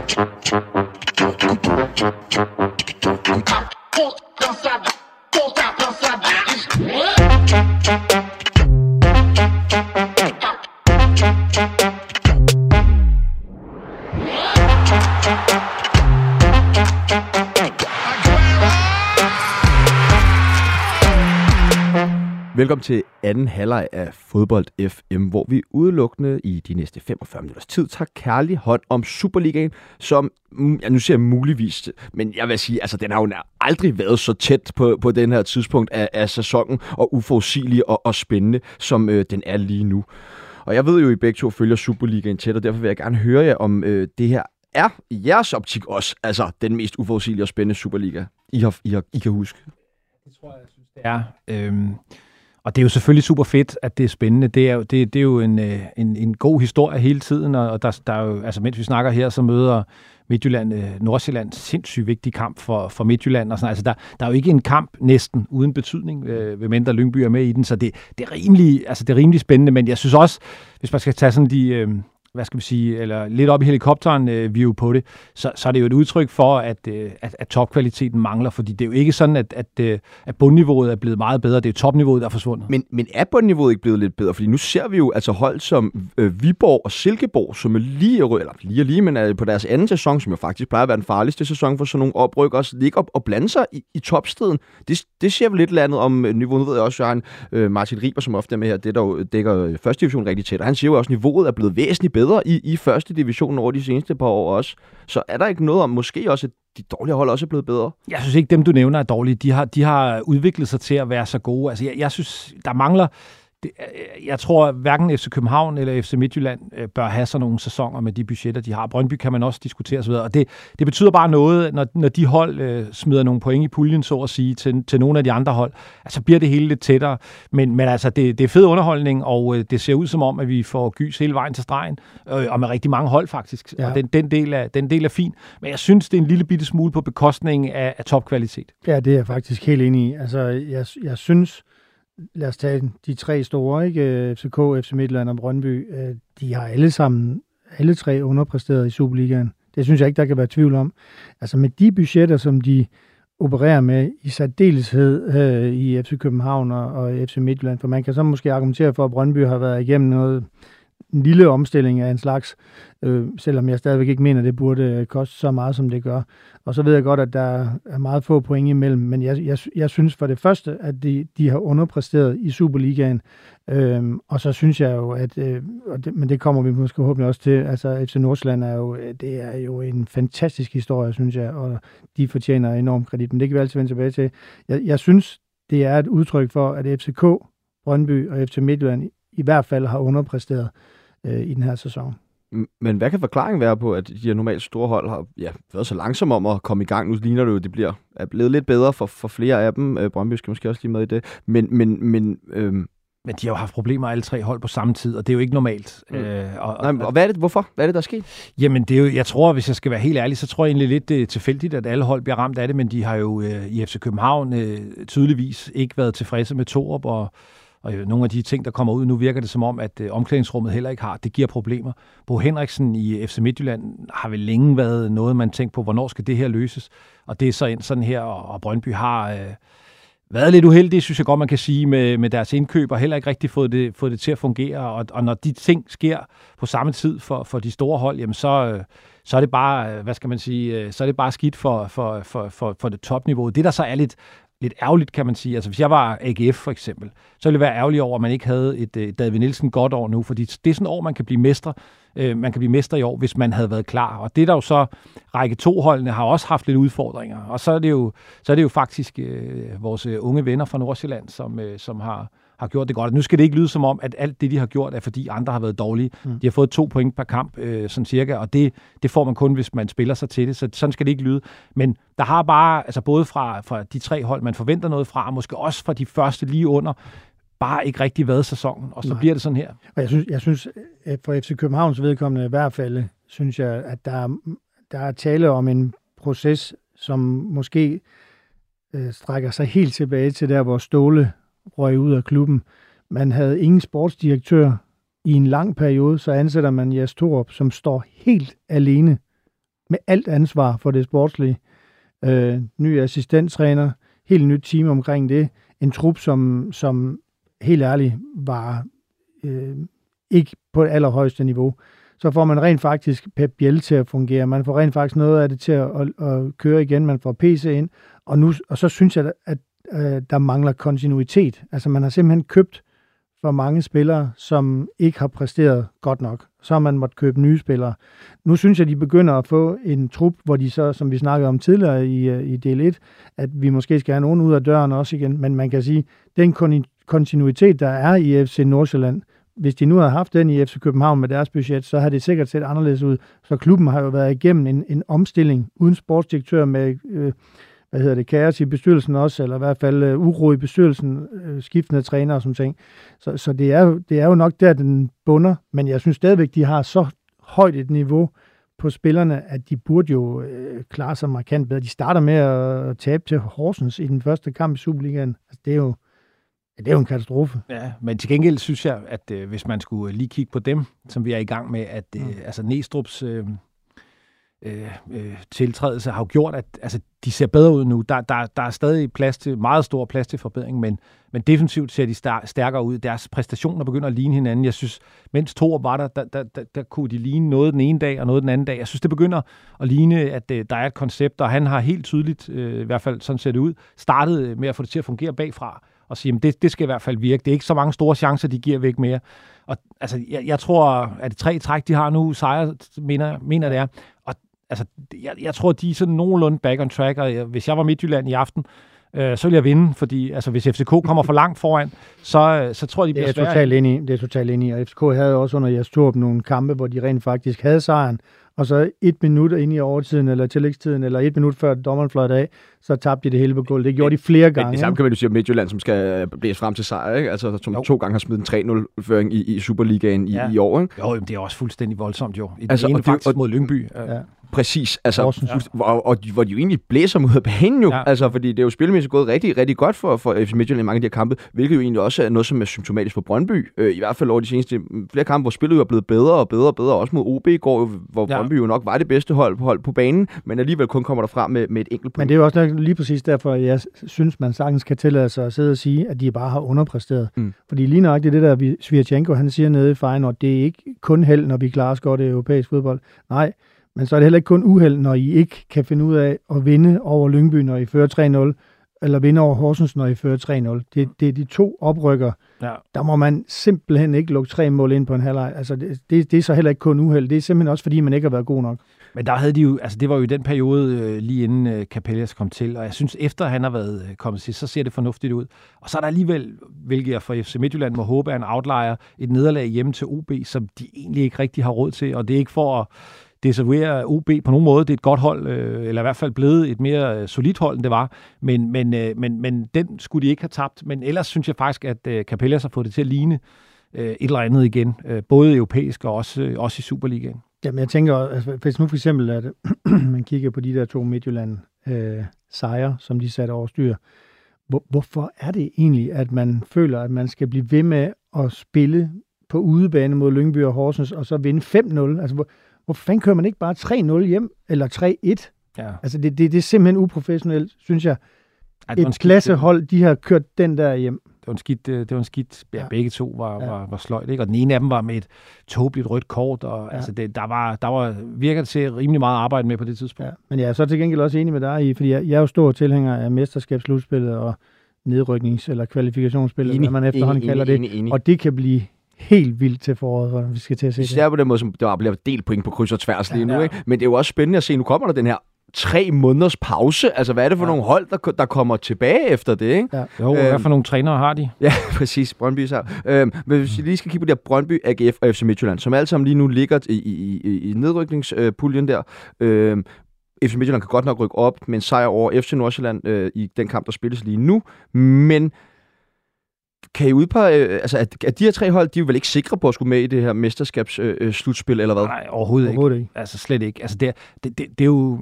Dançada, dançada, dançada. Velkommen til anden halvleg af Fodbold FM, hvor vi udelukkende i de næste 45 minutters tid tager kærlig hånd om Superligaen, som, mm, ja, nu ser jeg muligvis, men jeg vil sige, altså den har jo aldrig været så tæt på, på den her tidspunkt af, af sæsonen, og uforudsigelig og, og spændende, som øh, den er lige nu. Og jeg ved jo, at I begge to følger Superligaen tæt, og derfor vil jeg gerne høre jer, om øh, det her er i jeres optik også altså den mest uforudsigelige og spændende Superliga, I, har, I, har, I kan huske. Det tror jeg, jeg synes, det er. Øhm, og det er jo selvfølgelig super fedt, at det er spændende. Det er jo, det, det er jo en, øh, en, en god historie hele tiden, og der, der er jo, altså mens vi snakker her, så møder Midtjylland, øh, Nordsjælland sindssygt vigtig kamp for, for Midtjylland. Og sådan. Altså der, der er jo ikke en kamp næsten uden betydning, øh, ved mindre Lyngby er med i den, så det, det, er rimelig, altså det er rimelig spændende, men jeg synes også, hvis man skal tage sådan de... Øh, hvad skal vi sige, eller lidt op i helikopteren øh, view på det, så, så er det jo et udtryk for, at, øh, at, at topkvaliteten mangler, fordi det er jo ikke sådan, at, at, øh, at bundniveauet er blevet meget bedre, det er topniveauet, der er forsvundet. Men, men er bundniveauet ikke blevet lidt bedre? Fordi nu ser vi jo altså hold som øh, Viborg og Silkeborg, som er lige, eller lige og lige, men er på deres anden sæson, som jo faktisk plejer at være den farligste sæson for sådan nogle opryk, også ligge op og blande sig i, i topstriden. Det, det ser vi lidt andet om øh, niveauet. Nu ved jeg også, at øh, Martin Riber, som ofte er med her, det der jo dækker øh, første division rigtig tæt, og han siger jo også, at niveauet er blevet væsentligt bedre bedre i, i første division over de seneste par år også. Så er der ikke noget om, måske også, at de dårlige hold også er blevet bedre? Jeg synes ikke, dem du nævner er dårlige. De har, de har udviklet sig til at være så gode. Altså, jeg, jeg synes, der mangler det, øh, jeg tror, hverken FC København eller FC Midtjylland øh, bør have sådan nogle sæsoner med de budgetter, de har. Brøndby kan man også diskutere osv., og det, det betyder bare noget, når, når de hold øh, smider nogle point i puljen, så at sige, til, til nogle af de andre hold, altså bliver det hele lidt tættere. Men, men altså, det, det er fed underholdning, og øh, det ser ud som om, at vi får gys hele vejen til stregen, øh, og med rigtig mange hold faktisk, ja. og den, den, del er, den del er fin. Men jeg synes, det er en lille bitte smule på bekostning af, af topkvalitet. Ja, det er jeg faktisk helt enig i. Altså, jeg, jeg synes, lad os tage de tre store, ikke? Øh, FCK, FC Midtjylland og Brøndby, øh, de har alle sammen, alle tre underpræsteret i Superligaen. Det synes jeg ikke, der kan være tvivl om. Altså med de budgetter, som de opererer med, i særdeleshed øh, i FC København og, og FC Midtjylland, for man kan så måske argumentere for, at Brøndby har været igennem noget, en lille omstilling af en slags, øh, selvom jeg stadigvæk ikke mener, det burde øh, koste så meget, som det gør. Og så ved jeg godt, at der er meget få point imellem, men jeg, jeg, jeg synes for det første, at de, de har underpræsteret i Superligaen, øh, og så synes jeg jo, at, øh, og det, men det kommer vi måske håbentlig også til, altså FC Nordsjælland er jo, det er jo en fantastisk historie, synes jeg, og de fortjener enorm kredit, men det kan vi altid vende tilbage til. Jeg, jeg synes, det er et udtryk for, at FCK, Brøndby og FC Midtjylland i hvert fald har underpræsteret øh, i den her sæson. Men hvad kan forklaringen være på, at de her normalt store hold har ja, været så langsomme om at komme i gang? Nu ligner det jo, at det bliver, er blevet lidt bedre for, for flere af dem. Øh, Brøndby skal måske også lige med i det. Men, men, men øhm, men de har jo haft problemer alle tre hold på samme tid, og det er jo ikke normalt. Mm. Øh, og, Nej, og hvad er det? Hvorfor? Hvad er det, der er sket? Jamen, det er jo, jeg tror, hvis jeg skal være helt ærlig, så tror jeg egentlig lidt, det er tilfældigt, at alle hold bliver ramt af det, men de har jo øh, i FC København øh, tydeligvis ikke været tilfredse med Torup, og og øh, nogle af de ting, der kommer ud, nu virker det som om, at øh, omklædningsrummet heller ikke har. Det giver problemer. Bo Henriksen i øh, FC Midtjylland har vel længe været noget, man tænkte på, hvornår skal det her løses? Og det er så ind sådan her, og Brøndby har... Øh, været lidt uheldige, synes jeg godt, man kan sige, med, med deres indkøb, og heller ikke rigtig fået det, fået det til at fungere. Og, og når de ting sker på samme tid for, for de store hold, jamen så, øh, så er det bare, hvad skal man sige, så er det bare skidt for, for, for, for, for det topniveau. Det, der så er lidt, lidt ærgerligt, kan man sige. Altså, hvis jeg var AGF for eksempel, så ville det være ærgerligt over, at man ikke havde et uh, David Nielsen godt år nu, fordi det er sådan et år, man kan blive mestre. Øh, man kan blive mester i år, hvis man havde været klar. Og det der jo så, række to holdene har også haft lidt udfordringer. Og så er det jo, så er det jo faktisk øh, vores øh, unge venner fra Nordsjælland, som, øh, som har, har gjort det godt. Nu skal det ikke lyde som om, at alt det, de har gjort, er fordi andre har været dårlige. Mm. De har fået to point per kamp, øh, sådan cirka, og det, det får man kun, hvis man spiller sig til det. Så sådan skal det ikke lyde. Men der har bare, altså både fra, fra de tre hold, man forventer noget fra, og måske også fra de første lige under, bare ikke rigtig været sæsonen, og så Nej. bliver det sådan her. Og jeg synes, jeg synes, at for FC Københavns vedkommende i hvert fald, synes jeg, at der, der er tale om en proces, som måske øh, strækker sig helt tilbage til der, hvor Ståle røg ud af klubben. Man havde ingen sportsdirektør i en lang periode, så ansætter man Jes Torup, som står helt alene med alt ansvar for det sportslige. Øh, ny assistenttræner, helt nyt team omkring det. En trup, som, som helt ærligt var øh, ikke på det allerhøjeste niveau. Så får man rent faktisk Pep Biel til at fungere. Man får rent faktisk noget af det til at, at, at køre igen. Man får PC ind. Og, nu, og så synes jeg, at øh, der mangler kontinuitet. Altså man har simpelthen købt for mange spillere, som ikke har præsteret godt nok. Så har man måtte købe nye spillere. Nu synes jeg, de begynder at få en trup, hvor de så, som vi snakkede om tidligere i, øh, i del 1, at vi måske skal have nogen ud af døren også igen. Men man kan sige, den kontinuitet, der er i FC Nordsjælland, hvis de nu havde haft den i FC København med deres budget, så har det sikkert set anderledes ud. Så klubben har jo været igennem en, en omstilling uden sportsdirektør med øh, hvad hedder det, kaos i bestyrelsen også, eller i hvert fald uh, uro i bestyrelsen, uh, skiftende træner og sådan ting. Så, så det, er, det er jo nok der, den bunder, men jeg synes stadigvæk, de har så højt et niveau på spillerne, at de burde jo uh, klare sig markant bedre. De starter med at tabe til Horsens i den første kamp i Superligaen. Altså, det er jo, det er jo en katastrofe. Ja, men til gengæld synes jeg, at uh, hvis man skulle lige kigge på dem, som vi er i gang med, at uh, mm. altså Næstrup's uh, øh, øh, tiltrædelse har jo gjort, at altså, de ser bedre ud nu. Der, der, der er stadig plads til, meget stor plads til forbedring, men, men defensivt ser de stærkere ud. Deres præstationer begynder at ligne hinanden. Jeg synes, mens to var der, der, der, der, der kunne de ligne noget den ene dag og noget den anden dag. Jeg synes, det begynder at ligne, at øh, der er et koncept, og han har helt tydeligt, øh, i hvert fald sådan ser det ud, startet øh, med at få det til at fungere bagfra og sige, at det, det skal i hvert fald virke. Det er ikke så mange store chancer, de giver væk mere. Og altså, jeg, jeg tror, at det tre træk, de har nu, sejre, mener, mener det er. Og altså, jeg, jeg tror, de er sådan nogenlunde back on track, og hvis jeg var Midtjylland i aften, øh, så vil jeg vinde, fordi altså, hvis FCK kommer for langt foran, så, så tror jeg, de bliver det er totalt ind i, Det er totalt ind i, og FCK havde også under jeres tur nogle kampe, hvor de rent faktisk havde sejren, og så et minut ind i overtiden, eller tillægstiden, eller et minut før dommeren fløjt af, så tabte de det hele på gulvet. Det gjorde de flere gange. Men det samme kan man jo sige om Midtjylland, som skal blæse frem til sejr, ikke? Altså, som jo. to gange har smidt en 3-0-føring i, i Superligaen i, ja. i år. Ikke? Jo, det er også fuldstændig voldsomt jo. I altså, ene og faktisk og, mod Lyngby. Ja. Præcis, altså, ja. og, og, hvor de jo egentlig blæser mod af banen jo, ja. altså, fordi det er jo spilmæssigt gået rigtig, rigtig godt for, for FC Midtjylland i mange af de her kampe, hvilket jo egentlig også er noget, som er symptomatisk for Brøndby, øh, i hvert fald over de seneste flere kampe, hvor spillet jo er blevet bedre og bedre og bedre, også mod OB i går, hvor ja. Brøndby jo nok var det bedste hold på, hold på banen, men alligevel kun kommer der frem med, med et enkelt punkt. Men det er jo også lige præcis derfor, jeg synes, man sagtens kan tillade sig at sidde og sige, at de bare har underpræsteret. Mm. Fordi lige nøjagtigt det der, Svirchenko, han siger nede i Feyenoord, det er ikke kun held, når vi klarer os godt i europæisk fodbold. Nej, men så er det heller ikke kun uheld, når I ikke kan finde ud af at vinde over Lyngby, når I fører 3-0, eller vinde over Horsens, når I fører 3-0. Det, det er de to oprykker. Ja. Der må man simpelthen ikke lukke tre mål ind på en halvleg. Altså, det, det, det er så heller ikke kun uheld. Det er simpelthen også, fordi man ikke har været god nok. Men der havde de jo, altså det var jo i den periode øh, lige inden øh, Capellas kom til, og jeg synes, efter han har været øh, kommet til, så ser det fornuftigt ud. Og så er der alligevel, hvilket jeg for FC Midtjylland må håbe, er en outlier, et nederlag hjemme til OB, som de egentlig ikke rigtig har råd til, og det er ikke for at desavouere OB på nogen måde. Det er et godt hold, øh, eller i hvert fald blevet et mere øh, solidt hold, end det var. Men, men, øh, men, men den skulle de ikke have tabt. Men ellers synes jeg faktisk, at øh, Capellas har fået det til at ligne øh, et eller andet igen. Øh, både europæisk og også, øh, også i Superligaen. Jamen jeg tænker, altså, hvis nu for eksempel, at man kigger på de der to Midtjylland øh, sejre, som de satte over styr, hvor, hvorfor er det egentlig, at man føler, at man skal blive ved med at spille på udebane mod Lyngby og Horsens, og så vinde 5-0? Altså, hvor, hvor fanden kører man ikke bare 3-0 hjem, eller 3-1? Ja. Altså, det, det, det er simpelthen uprofessionelt, synes jeg. Ej, et klassehold, de har kørt den der hjem. Det var en skidt, øh, det var en skidt ja, begge to var, ja. var, var sløjt, ikke? Og den ene af dem var med et tåbeligt rødt kort, og ja. altså det, der, var, der var, virker til rimelig meget arbejde med på det tidspunkt. Ja. Men jeg er så til gengæld også enig med dig i, fordi jeg, jeg er jo stor tilhænger af mesterskabsslutspillet og nedryknings- eller kvalifikationsspillet, enig, hvad man efterhånden enig, kalder det. Enig, enig. Og det kan blive helt vildt til foråret, hvor vi skal til at se Især det. på den måde, som der bliver delt point på kryds og tværs lige ja, nu. Ikke? Men det er jo også spændende at se, nu kommer der den her tre måneders pause. Altså, hvad er det for ja. nogle hold, der, der kommer tilbage efter det? Ikke? Ja. Jo, øhm, hvad for nogle trænere har de? Ja, præcis. Brøndby så. Øhm, men hvis vi lige skal kigge på det her Brøndby, AGF og FC Midtjylland, som alle sammen lige nu ligger i, i, i, i nedrykningspuljen der. Øhm, FC Midtjylland kan godt nok rykke op med en sejr over FC Nordsjælland øh, i den kamp, der spilles lige nu. Men kan I udpege, øh, altså at, at de her tre hold, de er jo vel ikke sikre på at skulle med i det her mesterskabsslutspil, øh, eller hvad? Nej, overhovedet, overhovedet ikke. ikke. Altså slet ikke. Altså det, det, det, det er jo,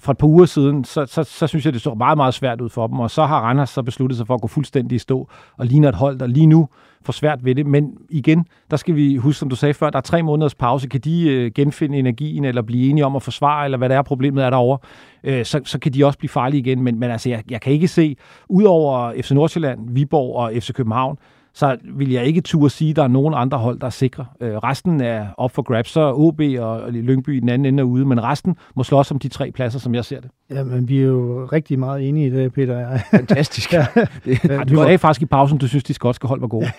for et par uger siden, så, så, så synes jeg, det så meget, meget svært ud for dem, og så har Randers så besluttet sig for at gå fuldstændig i stå og ligne et hold, der lige nu får svært ved det. Men igen, der skal vi huske, som du sagde før, der er tre måneders pause. Kan de øh, genfinde energien, eller blive enige om at forsvare, eller hvad der er, problemet er derovre, øh, så, så kan de også blive farlige igen. Men, men altså, jeg, jeg kan ikke se, udover FC Nordsjælland, Viborg og FC København, så vil jeg ikke turde sige, at der er nogen andre hold, der er sikre. Øh, resten er op for grabs, så OB og Lyngby i den anden ende er ude, men resten må slås om de tre pladser, som jeg ser det. Ja, men vi er jo rigtig meget enige i det, Peter. Fantastisk. ja. det, ja, du sagde faktisk i pausen, du synes, de skotske hold var gode.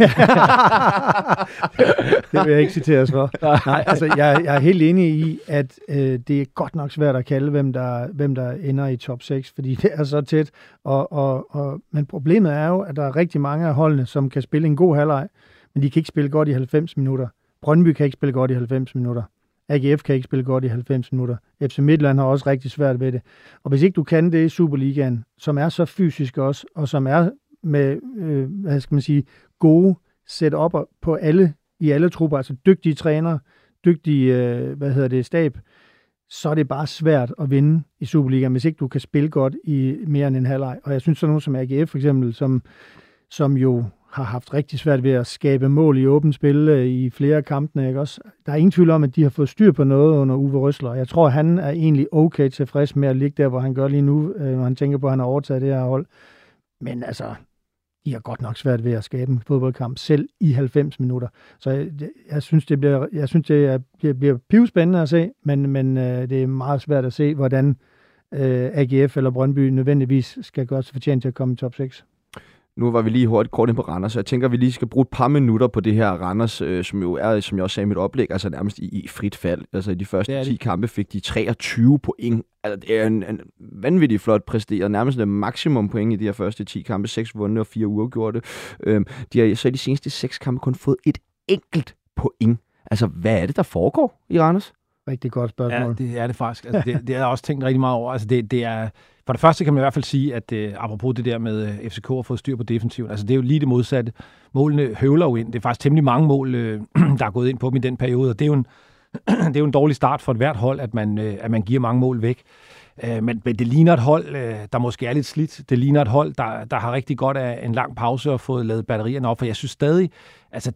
det vil jeg ikke citere for. Nej, altså, jeg, jeg er helt enig i, at øh, det er godt nok svært at kalde, hvem der, hvem der ender i top 6, fordi det er så tæt. Og, og, og, men problemet er jo, at der er rigtig mange af holdene, som kan spille en god halvleg, men de kan ikke spille godt i 90 minutter. Brøndby kan ikke spille godt i 90 minutter. AGF kan ikke spille godt i 90 minutter. FC Midtland har også rigtig svært ved det. Og hvis ikke du kan det i Superligaen, som er så fysisk også, og som er med, øh, hvad skal man sige, gode setup på alle, i alle trupper, altså dygtige trænere, dygtige, øh, hvad hedder det, stab, så er det bare svært at vinde i Superligaen, hvis ikke du kan spille godt i mere end en halvleg. Og jeg synes så nogen som AGF for eksempel, som, som jo har haft rigtig svært ved at skabe mål i åbent spil øh, i flere kampene. Ikke? Også, der er ingen tvivl om, at de har fået styr på noget under Uwe Røsler. Jeg tror, han er egentlig okay tilfreds med at ligge der, hvor han gør lige nu, øh, når han tænker på, at han har overtaget det her hold. Men altså, de har godt nok svært ved at skabe en fodboldkamp, selv i 90 minutter. Så jeg, jeg synes, det bliver, jeg synes, det er, bliver pivspændende at se, men, men øh, det er meget svært at se, hvordan øh, AGF eller Brøndby nødvendigvis skal gøre sig fortjent til at komme i top 6. Nu var vi lige hurtigt kort ind på Randers, så jeg tænker, at vi lige skal bruge et par minutter på det her Randers, øh, som jo er, som jeg også sagde i mit oplæg, altså nærmest i, i frit fald. Altså i de første 10 kampe fik de 23 point. Altså det er en, en vanvittig flot præsteret, nærmest et maksimum point i de her første 10 kampe. 6 vundet og 4 uafgjorte. Øhm, de har så i de seneste 6 kampe kun fået et enkelt point. Altså hvad er det, der foregår i Randers? Rigtig godt spørgsmål. Ja, det er det faktisk. Altså, det, det er jeg også tænkt rigtig meget over. Altså, det, det er, for det første kan man i hvert fald sige, at øh, apropos det der med øh, FCK har fået styr på defensiven, altså det er jo lige det modsatte. Målene høvler jo ind. Det er faktisk temmelig mange mål, øh, der er gået ind på dem i den periode, og det er jo en, det er jo en dårlig start for et hvert hold, at man, øh, at man giver mange mål væk. Uh, men, men det ligner et hold, uh, der måske er lidt slidt. Det ligner et hold, der, der har rigtig godt af en lang pause og fået lavet batterierne op. For jeg synes stadig, altså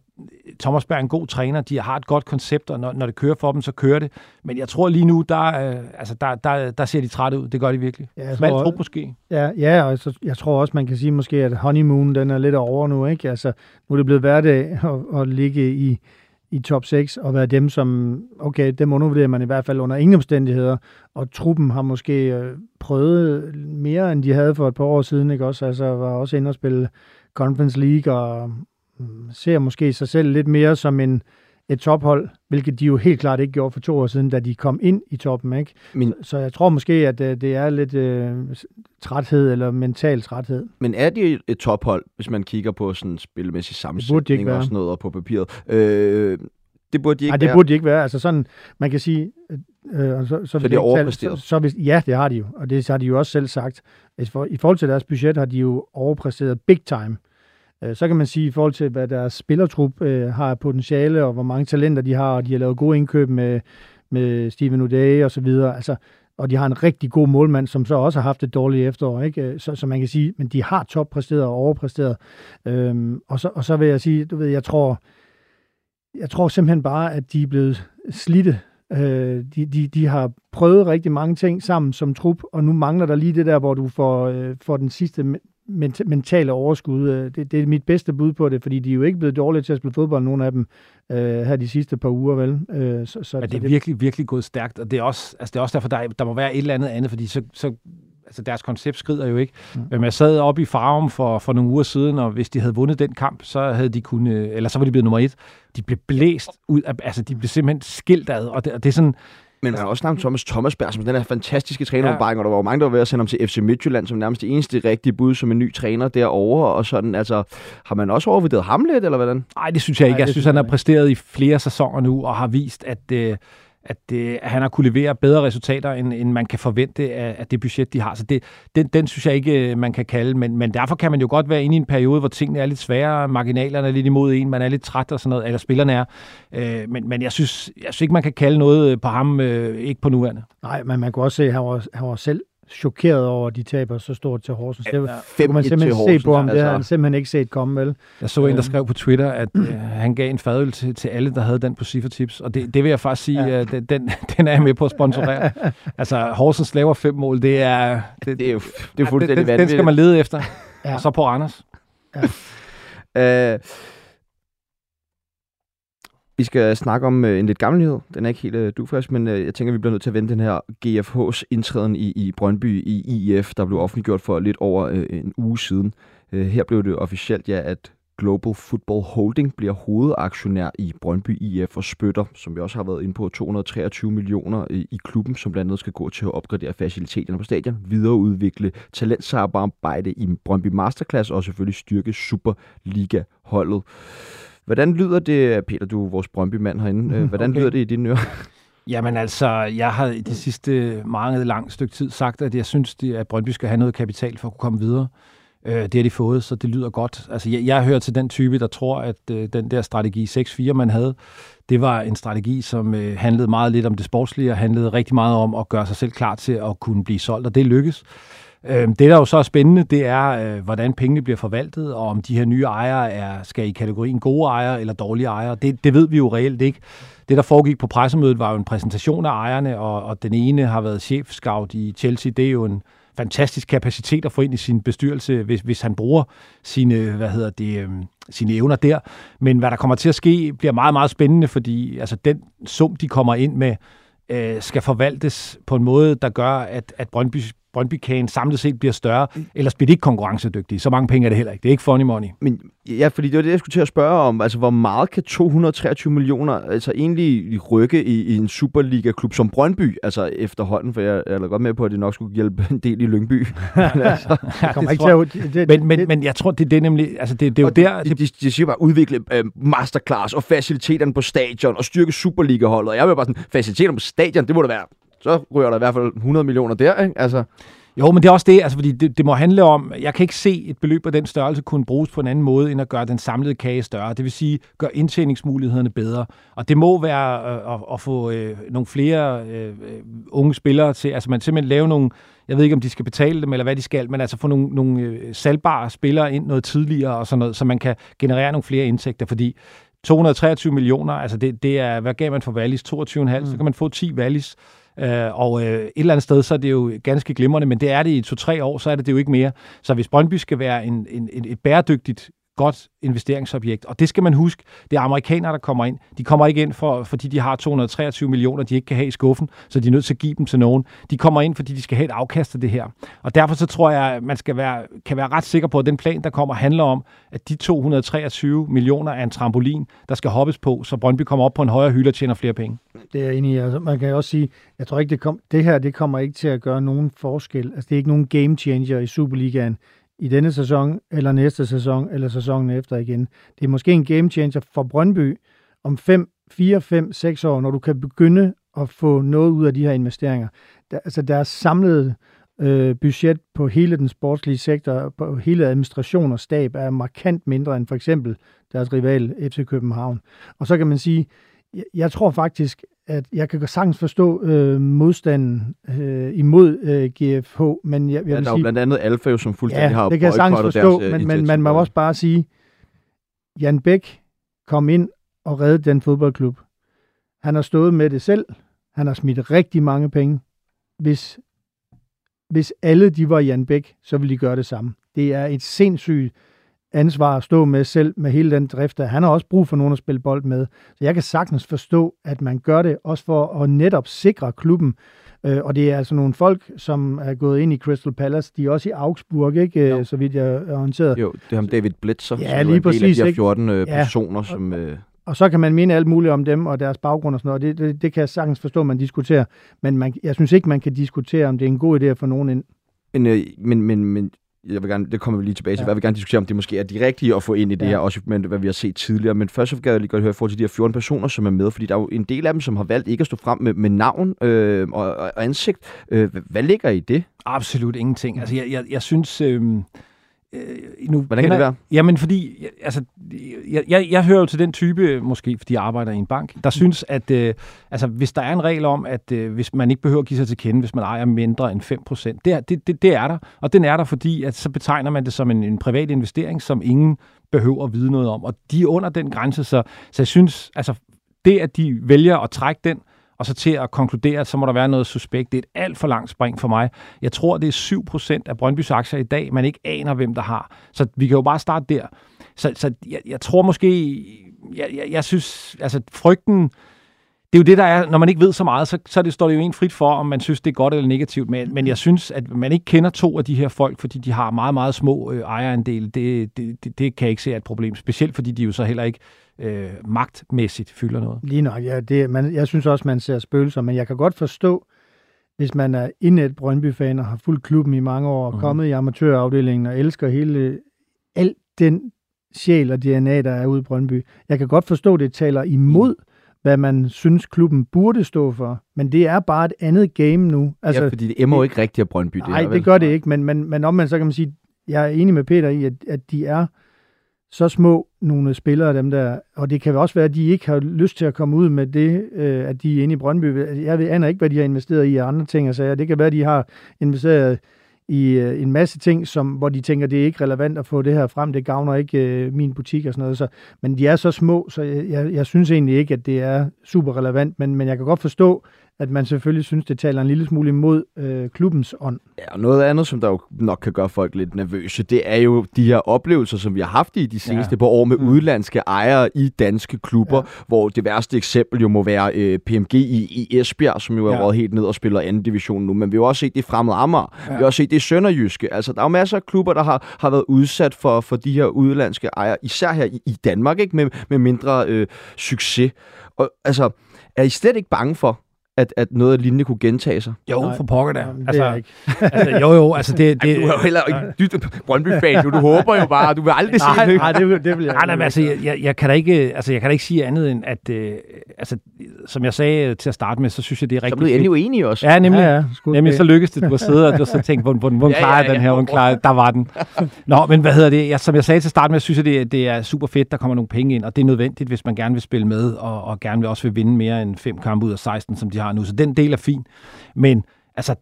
Thomas Berg er en god træner. De har et godt koncept, og når, når det kører for dem, så kører det. Men jeg tror lige nu, der, uh, altså, der, der, der ser de trætte ud. Det gør de virkelig. Ja, Smalt trup måske. Ja, ja og så, jeg tror også, man kan sige måske, at honeymoon den er lidt over nu. Ikke? Altså, nu er det blevet hverdag at, at ligge i i top 6 og være dem, som, okay, dem undervurderer man i hvert fald under ingen omstændigheder, og truppen har måske øh, prøvet mere, end de havde for et par år siden, ikke også? Altså var også inde og spille Conference League og mm, ser måske sig selv lidt mere som en, et tophold, hvilket de jo helt klart ikke gjorde for to år siden, da de kom ind i toppen. Ikke? Men, så jeg tror måske, at øh, det er lidt øh, træthed eller mental træthed. Men er de et tophold, hvis man kigger på sådan spilmæssig sammensætning og sådan noget og på papiret? Øh, det burde de ikke Nej, det være. burde de ikke være. Altså sådan, man kan sige... Øh, så, så, så det er overpræsteret? Så, så hvis, ja, det har de jo, og det har de jo også selv sagt. I forhold til deres budget har de jo overpræsteret big time. Øh, så kan man sige, i forhold til, hvad deres spillertrup øh, har potentiale, og hvor mange talenter de har, og de har lavet gode indkøb med, med Steven Uday og så videre. Altså, og de har en rigtig god målmand, som så også har haft et dårligt efterår, ikke? Øh, så, så man kan sige, men de har toppræsteret og overpræsteret. Øhm, og, så, og så vil jeg sige, du ved, jeg tror, jeg tror simpelthen bare, at de er blevet slidte. Øh, de, de, de har prøvet rigtig mange ting sammen som trup, og nu mangler der lige det der, hvor du får, øh, får den sidste mentale overskud. Øh, det, det er mit bedste bud på det, fordi de er jo ikke blevet dårlige til at spille fodbold, nogle af dem, øh, her de sidste par uger, vel? Øh, så, så, Men det er det, virkelig, virkelig gået stærkt, og det er også, altså det er også derfor, der, der må være et eller andet andet, fordi så, så altså deres koncept skrider jo ikke. Mm. Men jeg sad oppe i Farum for, for nogle uger siden, og hvis de havde vundet den kamp, så havde de kunnet, eller så var de blevet nummer et. De blev blæst ud, altså de blev simpelthen skilt ad, og det, og det er sådan, men man har også snakket om Thomas Thomasberg, som den her fantastiske træner ja. og der var jo mange, der var ved at sende ham til FC Midtjylland, som nærmest det eneste rigtige bud som en ny træner derovre, og sådan, altså, har man også overvurderet ham lidt, eller hvordan? Nej, det synes jeg ikke. Jeg synes, han har præsteret i flere sæsoner nu, og har vist, at, øh, at, det, at han har kunne levere bedre resultater, end, end man kan forvente af, af det budget, de har. Så det, den, den synes jeg ikke, øh, man kan kalde, men, men derfor kan man jo godt være inde i en periode, hvor tingene er lidt svære, marginalerne er lidt imod en, man er lidt træt og sådan noget, eller spillerne er. Øh, men, men jeg synes, jeg synes ikke, man kan kalde noget på ham, øh, ikke på nuværende. Nej, men man kunne også se, at han var, han var selv chokeret over, at de taber så stort til Horsens. Det, Ja, det kunne man 5-1 simpelthen til se Horsens, på ham. Det altså. har han simpelthen ikke set komme, vel? Jeg så en, der Øhm. skrev på Twitter, at øh, han gav en fadøl til, til alle, der havde den på Ciffertips. Og det, det vil jeg faktisk sige, Ja. ja. den, den, den er jeg med på at sponsorere. altså, Horsens laver fem mål. Det er, det, Det er jo det er fuldstændig den, den skal man lede efter. Ja. Ja. Og så på Randers. Øh, vi skal snakke om øh, en lidt gammel nyhed. Den er ikke helt øh, dufrisk, men øh, jeg tænker, vi bliver nødt til at vende den her GFH's indtræden i, i Brøndby i IF, der blev offentliggjort for lidt over øh, en uge siden. Øh, her blev det officielt, ja, at Global Football Holding bliver hovedaktionær i Brøndby IF og spytter, som vi også har været inde på, 223 millioner i, i klubben, som blandt andet skal gå til at opgradere faciliteterne på stadion, videreudvikle talentsamarbejde i Brøndby Masterclass og selvfølgelig styrke Superliga-holdet. Hvordan lyder det, Peter, du er vores Brøndby-mand herinde, øh, hvordan Okay. lyder det i dine ører? Jamen altså, jeg har i det sidste mange langt stykke tid sagt, at jeg synes, at Brøndby skal have noget kapital for at kunne komme videre. Øh, det har de fået, så det lyder godt. Altså, jeg, jeg hører til den type, der tror, at øh, den der strategi 6-4, man havde, det var en strategi, som øh, handlede meget lidt om det sportslige, og handlede rigtig meget om at gøre sig selv klar til at kunne blive solgt, og det lykkes. Øh, det, der jo så er spændende, det er, øh, hvordan pengene bliver forvaltet, og om de her nye ejere er, skal i kategorien gode ejere eller dårlige ejere. Det, det ved vi jo reelt ikke. Det, der foregik på pressemødet, var jo en præsentation af ejerne, og, og den ene har været chefscout i Chelsea. Det er jo en fantastisk kapacitet at få ind i sin bestyrelse, hvis, hvis han bruger sine, hvad hedder det, øhm, sine evner der. Men hvad der kommer til at ske, bliver meget, meget spændende, fordi altså, den sum, de kommer ind med, øh, skal forvaltes på en måde, der gør, at, at Brøndby, Brøndby-kagen samlet set bliver større. Ellers bliver de ikke konkurrencedygtige. Så mange penge er det heller ikke. Det er ikke funny money. Men ja, fordi det var det, jeg skulle til at spørge om. Altså, hvor meget kan 223 millioner altså egentlig rykke i, i en Superliga-klub som Brøndby, altså efterhånden, for jeg, jeg er da godt med på, at det nok skulle hjælpe en del i Lyngby. Men altså, det ikke tror til at... Det, Men, men, det, men jeg tror, det er det nemlig... Altså, det, det er jo der... de, Det, de, de siger bare, udvikle øh, masterclass og faciliteterne på stadion og styrke Superliga-holdet. Og jeg vil bare sådan, faciliteterne på stadion, det må da være så ryger der i hvert fald 100 millioner der, ikke? Altså, Jo, men det er også det, altså, fordi det, det må handle om, jeg kan ikke se et beløb af den størrelse kunne bruges på en anden måde, end at gøre den samlede kage større. Det vil sige, gøre indtjeningsmulighederne bedre. Og det må være øh, at, at få øh, nogle flere øh, unge spillere til, altså man simpelthen lave nogle, jeg ved ikke om de skal betale dem, eller hvad de skal, men altså få nogle, nogle øh, salgbare spillere ind noget tidligere, og sådan noget, så man kan generere nogle flere indtægter, fordi 223 millioner, altså det, det er, hvad gav man for Wallis? 22,5, mm. så kan man få 10 Wallis. Øh, og øh, et eller andet sted, så er det jo ganske glimrende, men det er det i to-tre år, så er det det jo ikke mere. Så hvis Brøndby skal være en, en, en, et bæredygtigt, godt investeringsobjekt, og det skal man huske, det er amerikanere, der kommer ind. De kommer ikke ind, for, fordi de har 223 millioner, de ikke kan have i skuffen, så de er nødt til at give dem til nogen. De kommer ind, fordi de skal have et afkast af det her. Og derfor så tror jeg, man skal være, kan være ret sikker på, at den plan, der kommer, handler om, at de 223 millioner er en trampolin, der skal hoppes på, så Brøndby kommer op på en højere hylde og tjener flere penge det er jeg enig i. Altså, man kan også sige, jeg tror ikke, det, kom, det her det kommer ikke til at gøre nogen forskel. Altså, det er ikke nogen game changer i Superligaen i denne sæson, eller næste sæson, eller sæsonen efter igen. Det er måske en game changer for Brøndby om 5, 4, 5, 6 år, når du kan begynde at få noget ud af de her investeringer. Der, altså deres samlede øh, budget på hele den sportslige sektor, på hele administration og stab, er markant mindre end for eksempel deres rival FC København. Og så kan man sige, jeg, jeg tror faktisk, at jeg kan sagtens forstå øh, modstanden øh, imod øh, GFH, men jeg, jeg ja, vil der er jo sige, blandt andet Alfa, som fuldstændig har Ja, det kan jeg sagtens forstå, deres, øh, men, men man må også bare sige, Jan Bæk kom ind og reddede den fodboldklub. Han har stået med det selv. Han har smidt rigtig mange penge. Hvis, hvis alle de var Jan Bæk, så ville de gøre det samme. Det er et sindssygt ansvar at stå med selv, med hele den drift. Han har også brug for nogen at spille bold med. Så jeg kan sagtens forstå, at man gør det, også for at netop sikre klubben. Øh, og det er altså nogle folk, som er gået ind i Crystal Palace. De er også i Augsburg, ikke? Jo. Øh, så vidt jeg er orienteret. Jo, det er ham David Blitzer, Ja, lige er en del præcis, af de her ikke? 14 øh, Ja. personer, som... Øh, Og så kan man mene alt muligt om dem og deres baggrund og sådan noget. Det, det, det kan jeg sagtens forstå, at man diskuterer. Men man, jeg synes ikke, man kan diskutere, om det er en god idé at få nogen ind. Men, øh, men, men, men jeg vil gerne, det kommer vi lige tilbage til. Ja. Jeg vil gerne diskutere, om det måske er de rigtige at få ind i det Ja. her, også med hvad vi har set tidligere. Men først så vil jeg lige godt høre i forhold til de her 14 personer, som er med, fordi der er jo en del af dem, som har valgt ikke at stå frem med, med navn øh, og, og ansigt. Øh, hvad- hvad ligger i det? Absolut ingenting. Altså, jeg, jeg, jeg synes... Øh, øh, nu Hvordan kan det være? Jamen, fordi altså, jeg, jeg, jeg hører jo til den type, måske fordi jeg arbejder i en bank, der synes, at øh, altså, hvis der er en regel om, at øh, hvis man ikke behøver at give sig til kende, hvis man ejer mindre end 5%, det er, det, det, det er der. Og den er der, fordi at så betegner man det som en, en privat investering, som ingen behøver at vide noget om. Og de er under den grænse, så, så jeg synes, altså det, at de vælger at trække den, og så til at konkludere, at så må der være noget suspekt. Det er et alt for langt spring for mig. Jeg tror, det er 7% af Brøndbys aktier i dag, man ikke aner, hvem der har. Så vi kan jo bare starte der. Så, så jeg, jeg tror måske, jeg, jeg, jeg synes, altså frygten, det er jo det, der er, når man ikke ved så meget, så, så det, står det jo en frit for, om man synes, det er godt eller negativt. Men, men jeg synes, at man ikke kender to af de her folk, fordi de har meget, meget små øh, ejerandele. Det, det, det, det kan jeg ikke se er et problem. Specielt fordi de jo så heller ikke øh, magtmæssigt fylder noget. Lige nok, ja. Det, man, jeg synes også, man ser spøgelser, men jeg kan godt forstå, hvis man er indet Brøndby-fan og har fulgt klubben i mange år, og mm. kommet i amatørafdelingen og elsker hele, alt den sjæl og DNA, der er ude i Brøndby. Jeg kan godt forstå, at det taler imod, hvad man synes, klubben burde stå for. Men det er bare et andet game nu. Altså, ja, fordi det emmer jo ikke rigtigt af Brøndby. Nej, det, det gør det ikke, men, men, men om man så kan man sige, jeg er enig med Peter i, at, at de er så små nogle spillere, dem der, og det kan også være, at de ikke har lyst til at komme ud med det, øh, at de er inde i Brøndby. Jeg ved, aner ikke, hvad de har investeret i andre ting og sager. Det kan være, at de har investeret i øh, en masse ting, som, hvor de tænker, det er ikke relevant at få det her frem, det gavner ikke øh, min butik og sådan noget. Så, men de er så små, så jeg, jeg, jeg synes egentlig ikke, at det er super relevant, men, men jeg kan godt forstå, at man selvfølgelig synes, det taler en lille smule imod øh, klubbens ånd. Ja, og noget andet, som der jo nok kan gøre folk lidt nervøse, det er jo de her oplevelser, som vi har haft i de seneste ja. par år med mm. udlandske ejere i danske klubber, ja. hvor det værste eksempel jo må være øh, PMG i, i Esbjerg, som jo er ja. råd helt ned og spiller anden division nu, men vi har også set det i Fremad Amager, ja. vi har også set det i Sønderjyske. Altså, der er jo masser af klubber, der har, har været udsat for, for de her udlandske ejere, især her i, i Danmark, ikke med, med mindre øh, succes. Og altså, er I slet ikke bange for, at, at noget lignende kunne gentage sig? Jo, Nej, for pokker der. Altså, det ikke. altså, jo, jo, altså det... det Ej, du er jo heller ikke dybt Brøndby-fan, du, du håber jo bare, du vil aldrig sige det. Nej, det, det vil jeg Nej, nej, men altså, jeg, jeg, kan da ikke, altså, jeg kan da ikke sige andet end, at, øh, altså, som jeg sagde til at starte med, så synes jeg, det er rigtig Så blev endelig uenige også. Ja, nemlig. Ja, ja, nemlig så lykkedes det, du har siddet og du så tænkt, hvordan, hvordan, hvordan ja, klarer ja, ja, den her, hvordan klarer Der var den. Nå, men hvad hedder det? Jeg, som jeg sagde til at starte med, synes jeg, det, det er super fedt, der kommer nogle penge ind, og det er nødvendigt, hvis man gerne vil spille med, og, og gerne vil også vil vinde mere end fem kampe ud af 16, som de har nu. Så den del er fin. Men altså,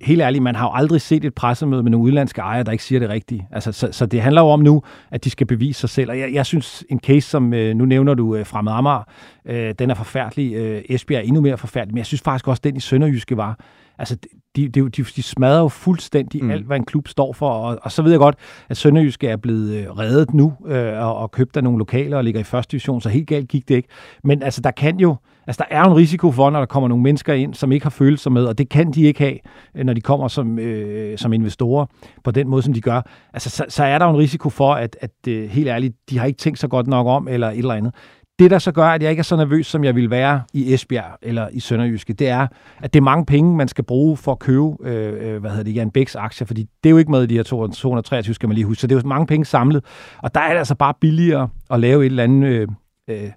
helt ærligt, man har jo aldrig set et pressemøde med nogle udlandske ejere, der ikke siger det rigtige. Altså, så, så det handler jo om nu, at de skal bevise sig selv. Og jeg, jeg synes, en case som, øh, nu nævner du øh, Fremad Amager, øh, den er forfærdelig. Øh, Esbjerg er endnu mere forfærdelig, men jeg synes faktisk også, den i Sønderjyske var. Altså, de, de, de, de smadrer jo fuldstændig mm. alt, hvad en klub står for. Og, og så ved jeg godt, at Sønderjyske er blevet øh, reddet nu øh, og, og købt af nogle lokaler og ligger i første division, så helt galt gik det ikke. Men altså, der kan jo Altså, der er en risiko for, når der kommer nogle mennesker ind, som ikke har følelser med, og det kan de ikke have, øh, når de kommer som, øh, som investorer på den måde, som de gør. Altså, så, så er der jo en risiko for, at, at øh, helt ærligt, de har ikke tænkt så godt nok om, eller et eller andet. Det, der så gør, at jeg ikke er så nervøs, som jeg ville være i Esbjerg eller i Sønderjyske, det er, at det er mange penge, man skal bruge for at købe, øh, øh hvad hedder det, Jan Bæks aktier, fordi det er jo ikke med i de her 223, skal man lige huske, så det er jo mange penge samlet, og der er det altså bare billigere at lave et eller andet øh, øh,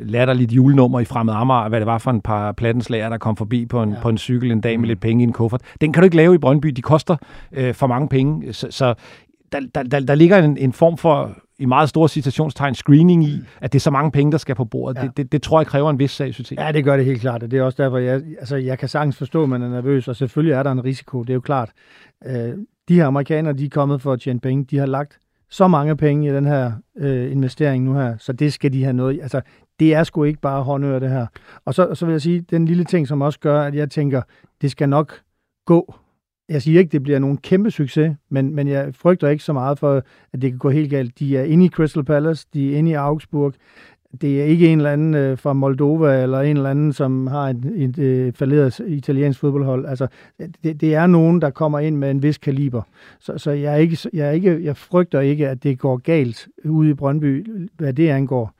latterligt julenummer i Fremad Amager, hvad det var for en par plattenslager, der kom forbi på en, ja. på en cykel en dag med mm. lidt penge i en kuffert. Den kan du ikke lave i Brøndby. De koster øh, for mange penge. Så, så der, der, der, der ligger en, en form for i meget store citationstegn screening i, at det er så mange penge, der skal på bordet. Ja. Det, det, det tror jeg kræver en vis seriøsitet. Ja, det gør det helt klart, og det er også derfor, jeg, altså, jeg kan sagtens forstå, at man er nervøs, og selvfølgelig er der en risiko, det er jo klart. Øh, de her amerikanere, de er kommet for at tjene penge, de har lagt så mange penge i den her øh, investering nu her, så det skal de have noget. Altså, det er sgu ikke bare håndører, det her. Og så, så vil jeg sige, den lille ting, som også gør, at jeg tænker, det skal nok gå. Jeg siger ikke, det bliver nogen kæmpe succes, men, men jeg frygter ikke så meget for, at det kan gå helt galt. De er inde i Crystal Palace, de er inde i Augsburg. Det er ikke en eller anden øh, fra Moldova, eller en eller anden, som har et, et, et øh, falderet italiensk fodboldhold. Altså, det, det er nogen, der kommer ind med en vis kaliber. Så, så jeg, er ikke, jeg, er ikke, jeg frygter ikke, at det går galt ude i Brøndby, hvad det angår.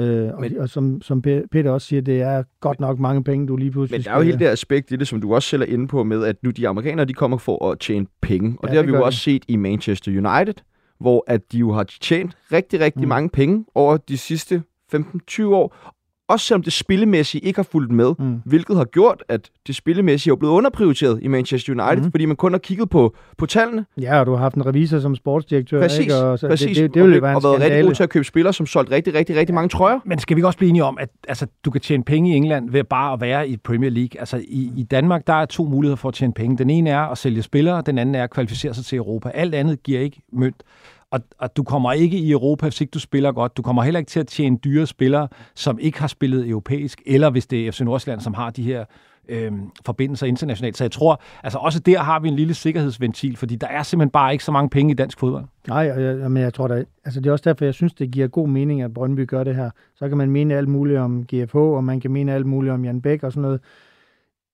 Øh, og, men, og som, som Peter også siger, det er godt nok mange penge, du lige pludselig Men der er jo hele det aspekt i det, som du også selv er inde på med, at nu de amerikanere, de kommer for at tjene penge. Og ja, det har det vi jo også set i Manchester United, hvor at de jo har tjent rigtig, rigtig mm. mange penge over de sidste 15-20 år, også selvom det spillemæssige ikke har fulgt med, mm. hvilket har gjort, at det spillemæssige er blevet underprioriteret i Manchester United, mm. fordi man kun har kigget på, på tallene. Ja, og du har haft en revisor som sportsdirektør. Præcis, ikke? Og så præcis. Det, det, det vil og, være en og været rigtig god til at købe spillere, som solgte rigtig, rigtig, rigtig mange trøjer. Men skal vi ikke også blive enige om, at altså, du kan tjene penge i England ved bare at være i Premier League? Altså i, i Danmark, der er to muligheder for at tjene penge. Den ene er at sælge spillere, den anden er at kvalificere sig til Europa. Alt andet giver ikke mønt. Og, og du kommer ikke i Europa, hvis ikke du spiller godt. Du kommer heller ikke til at tjene dyre spillere, som ikke har spillet europæisk, eller hvis det er FC Nordsjælland, som har de her øh, forbindelser internationalt. Så jeg tror, altså også der har vi en lille sikkerhedsventil, fordi der er simpelthen bare ikke så mange penge i dansk fodbold. Nej, og jeg, men jeg tror da, altså det er også derfor, jeg synes, det giver god mening, at Brøndby gør det her. Så kan man mene alt muligt om GFH, og man kan mene alt muligt om Jan Bæk og sådan noget.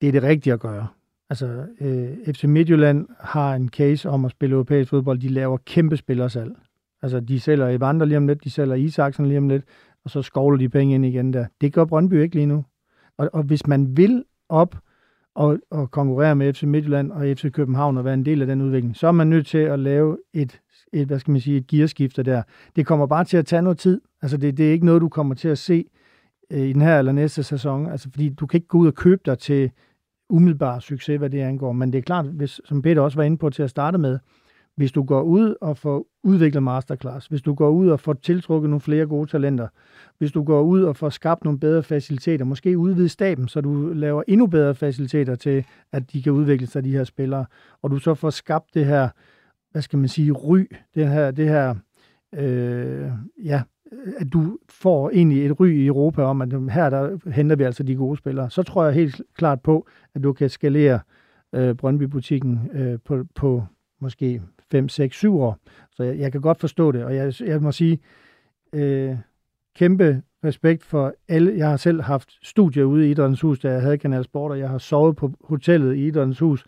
Det er det rigtige at gøre. Altså, øh, FC Midtjylland har en case om at spille europæisk fodbold. De laver kæmpe spillersalg. Altså, de sælger Evander lige om lidt, de sælger Isaksen lige om lidt, og så skovler de penge ind igen der. Det gør Brøndby ikke lige nu. Og, og hvis man vil op og, og konkurrere med FC Midtjylland og FC København og være en del af den udvikling, så er man nødt til at lave et, et hvad skal man sige, et gearskifte der. Det kommer bare til at tage noget tid. Altså, det, det er ikke noget, du kommer til at se øh, i den her eller næste sæson. Altså, fordi du kan ikke gå ud og købe dig til umiddelbar succes, hvad det angår. Men det er klart, hvis, som Peter også var inde på til at starte med, hvis du går ud og får udviklet masterclass, hvis du går ud og får tiltrukket nogle flere gode talenter, hvis du går ud og får skabt nogle bedre faciliteter, måske udvide staben, så du laver endnu bedre faciliteter til, at de kan udvikle sig, de her spillere, og du så får skabt det her, hvad skal man sige, ry, det her, det her øh, ja, at du får egentlig et ry i Europa om, at her der henter vi altså de gode spillere. Så tror jeg helt klart på, at du kan skalere øh, Brøndby-butikken øh, på, på måske 5, 6, 7 år. Så jeg, jeg kan godt forstå det, og jeg, jeg må sige, øh, kæmpe respekt for alle. Jeg har selv haft studier ude i Idrættens Hus, da jeg havde Kanal Sport, og jeg har sovet på hotellet i Idrættens Hus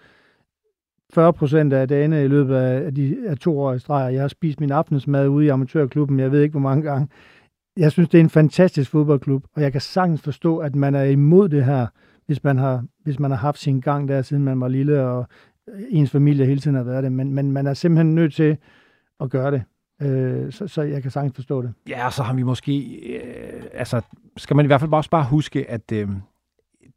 40 procent af dagene i løbet af, de af to år i streg. Jeg har spist min aftensmad ude i amatørklubben, jeg ved ikke hvor mange gange. Jeg synes, det er en fantastisk fodboldklub, og jeg kan sagtens forstå, at man er imod det her, hvis man har, hvis man har haft sin gang der, siden man var lille, og ens familie hele tiden har været det. Men, men man er simpelthen nødt til at gøre det. Øh, så, så jeg kan sagtens forstå det. Ja, så har vi måske... Øh, altså, skal man i hvert fald også bare huske, at øh,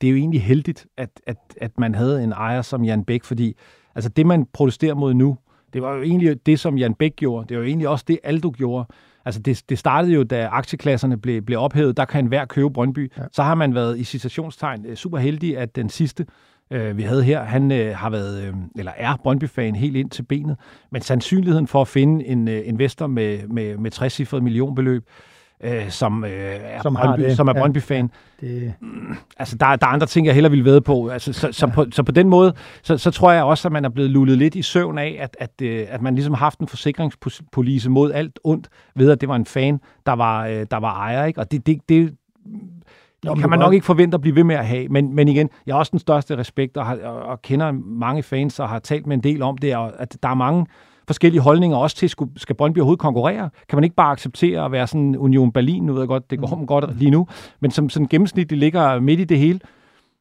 det er jo egentlig heldigt, at, at, at man havde en ejer som Jan Bæk, fordi altså, det, man protesterer mod nu, det var jo egentlig det, som Jan Bæk gjorde. Det var jo egentlig også det, Aldo gjorde. Altså det, det startede jo, da aktieklasserne blev, blev ophævet. Der kan enhver købe Brøndby. Ja. Så har man været i citationstegn super heldig, at den sidste, øh, vi havde her, han øh, har været, øh, eller er Brøndby-fan helt ind til benet. Men sandsynligheden for at finde en øh, investor med, med, med 60-cifret millionbeløb, øh, som, øh, er Som Brøndby, det. som er Ja. Brøndby-fan, det altså der, der er andre ting, jeg hellere ville ved på. Altså, så, så, på, så på den måde, så, så tror jeg også, at man er blevet lullet lidt i søvn af, at, at, øh, at man ligesom har haft en forsikringspolice mod alt ondt, ved at det var en fan, der var, øh, der var ejer. Ikke? Og det, det, det, Nå, kan man nok ikke forvente at blive ved med at have. Men, men igen, jeg har også den største respekt og, har, og, og kender mange fans og har talt med en del om det, og at der er mange forskellige holdninger også til, skulle, skal Brøndby overhovedet konkurrere? Kan man ikke bare acceptere at være sådan Union Berlin? Nu ved jeg godt, det går mm. godt lige nu, men som sådan gennemsnitligt ligger midt i det hele.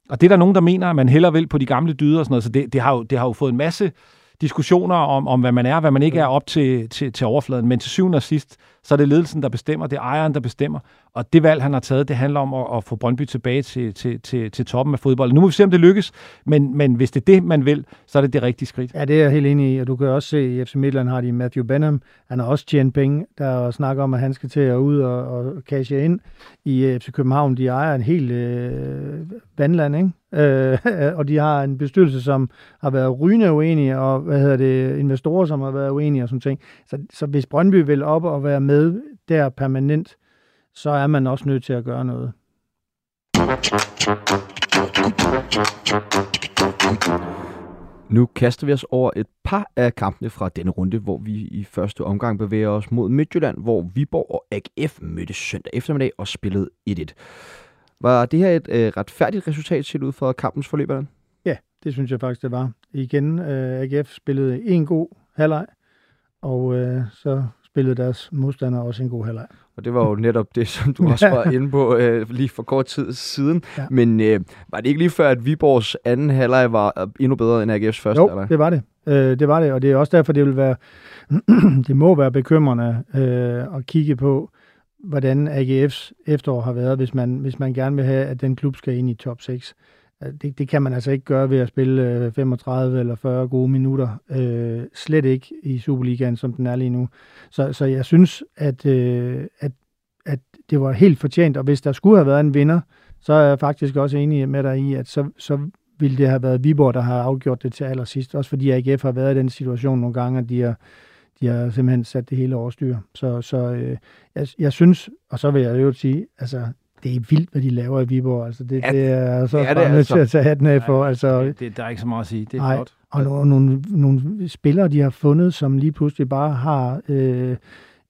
Og det er der nogen, der mener, at man hellere vil på de gamle dyder og sådan noget, så det, det, har, jo, det har jo fået en masse diskussioner om, om hvad man er, hvad man ikke er op til, til, til overfladen. Men til syvende og sidst, så er det ledelsen, der bestemmer, det er ejeren, der bestemmer. Og det valg, han har taget, det handler om at, at få Brøndby tilbage til, til, til, til toppen af fodbold. Nu må vi se, om det lykkes, men, men hvis det er det, man vil, så er det det rigtige skridt. Ja, det er jeg helt enig i, og du kan også se, at i FC Midtland har de Matthew Benham. Han har også tjent penge. Der er snak om, at han skal til at ud og, og cashe ind i øh, FC København. De ejer en helt øh, vandland, ikke? Øh, og de har en bestyrelse, som har været rygende uenige, og hvad hedder det, investorer, som har været uenige og sådan ting. Så, så hvis Brøndby vil op og være med der permanent, så er man også nødt til at gøre noget. Nu kaster vi os over et par af kampene fra denne runde, hvor vi i første omgang bevæger os mod Midtjylland, hvor Viborg og AGF mødtes søndag eftermiddag og spillede 1-1. Var det her et øh, retfærdigt resultat set ud fra kampens forløb? Allan? Ja, det synes jeg faktisk, det var. Igen, øh, AGF spillede en god halvleg, og øh, så spillede deres modstandere også en god halvleg. Og det var jo netop det, som du også var inde på øh, lige for kort tid siden. Ja. Men øh, var det ikke lige før, at Viborgs anden halvleg var øh, endnu bedre end AGF's første Jo, halvleg? det var det. Øh, det var det, og det er også derfor, det vil være, det må være bekymrende øh, at kigge på, hvordan AGF's efterår har været, hvis man, hvis man gerne vil have, at den klub skal ind i top 6. Det, det kan man altså ikke gøre ved at spille øh, 35 eller 40 gode minutter. Øh, slet ikke i Superligaen, som den er lige nu. Så, så jeg synes, at, øh, at, at det var helt fortjent, og hvis der skulle have været en vinder, så er jeg faktisk også enig med dig i, at så, så ville det have været Viborg, der har afgjort det til allersidst. Også fordi AGF har været i den situation nogle gange, at de har, de har simpelthen sat det hele over styr. Så, så øh, jeg, jeg synes, og så vil jeg jo sige, altså det er vildt, hvad de laver i Viborg. Altså, det, ja, det er så det er bare nødt altså. til at tage hatten af for. Altså, det, det, der er ikke så meget at sige. Det er nej, flot. Og nogle, nogle, nogle spillere, de har fundet, som lige pludselig bare har øh,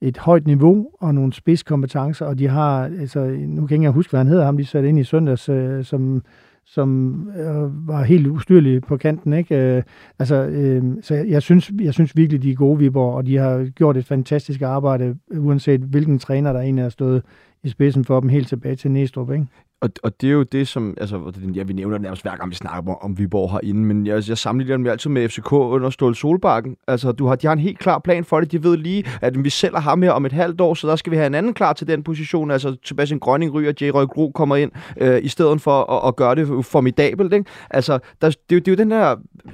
et højt niveau og nogle spidskompetencer, og de har, altså, nu kan jeg ikke huske, hvad han hedder, ham de satte ind i søndags, øh, som som øh, var helt ustyrlige på kanten. Ikke? Øh, altså, øh, så jeg synes, jeg synes virkelig, de er gode, Viborg, og de har gjort et fantastisk arbejde, uanset hvilken træner, der egentlig har stået i spidsen for dem helt tilbage til Næstrup. Ikke? Og, og det er jo det, som, altså, ja, vi nævner det nærmest hver gang, vi snakker om, om Viborg herinde, men jeg, jeg sammenligner dem altid med FCK under Ståle Solbakken. Altså, du har, de har en helt klar plan for det. De ved lige, at vi sælger ham her om et halvt år, så der skal vi have en anden klar til den position. Altså, Sebastian Grønning ryger, J. Røg Gro kommer ind, øh, i stedet for at, at gøre det formidabelt. Ikke? Altså, der, det, det, er jo den her,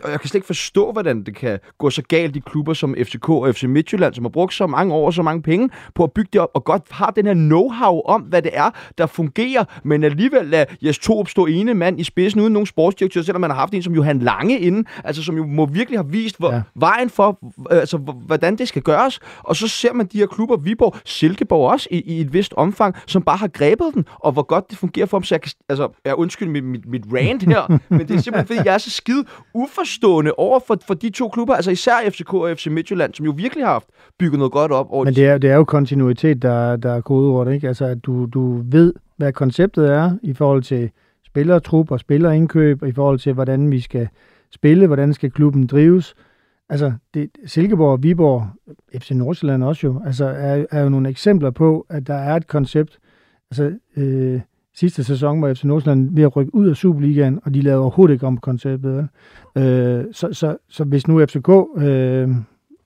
og jeg kan slet ikke forstå, hvordan det kan gå så galt i klubber som FCK og FC Midtjylland, som har brugt så mange år og så mange penge på at bygge det op, og godt har den her know-how om, hvad det er, der fungerer, men alligevel lade Jes Torup stå ene mand i spidsen uden nogen sportsdirektør, selvom man har haft en som Johan Lange inden, altså som jo må virkelig have vist hvor, ja. vejen for, altså hvordan det skal gøres. Og så ser man de her klubber, Viborg, Silkeborg også i, i et vist omfang, som bare har grebet den, og hvor godt det fungerer for dem. Så jeg kan, altså, jeg undskyld mit, mit, mit rant her, men det er simpelthen fordi, jeg er så skide uforstående over for, for de to klubber, altså især FCK og FC Midtjylland, som jo virkelig har haft bygget noget godt op. Over men det er, det er jo kontinuitet, der, der er kodeordet, ikke? Altså, at du, du ved, hvad konceptet er i forhold til spillertrup og spillerindkøb, og i forhold til, hvordan vi skal spille, hvordan skal klubben drives. Altså, det, Silkeborg Viborg, FC Nordsjælland også jo, altså, er, er jo nogle eksempler på, at der er et koncept. Altså, øh, sidste sæson var FC Nordsjælland ved at rykke ud af Superligaen, og de lavede overhovedet ikke om konceptet. Øh, så, så, så hvis nu FCK øh,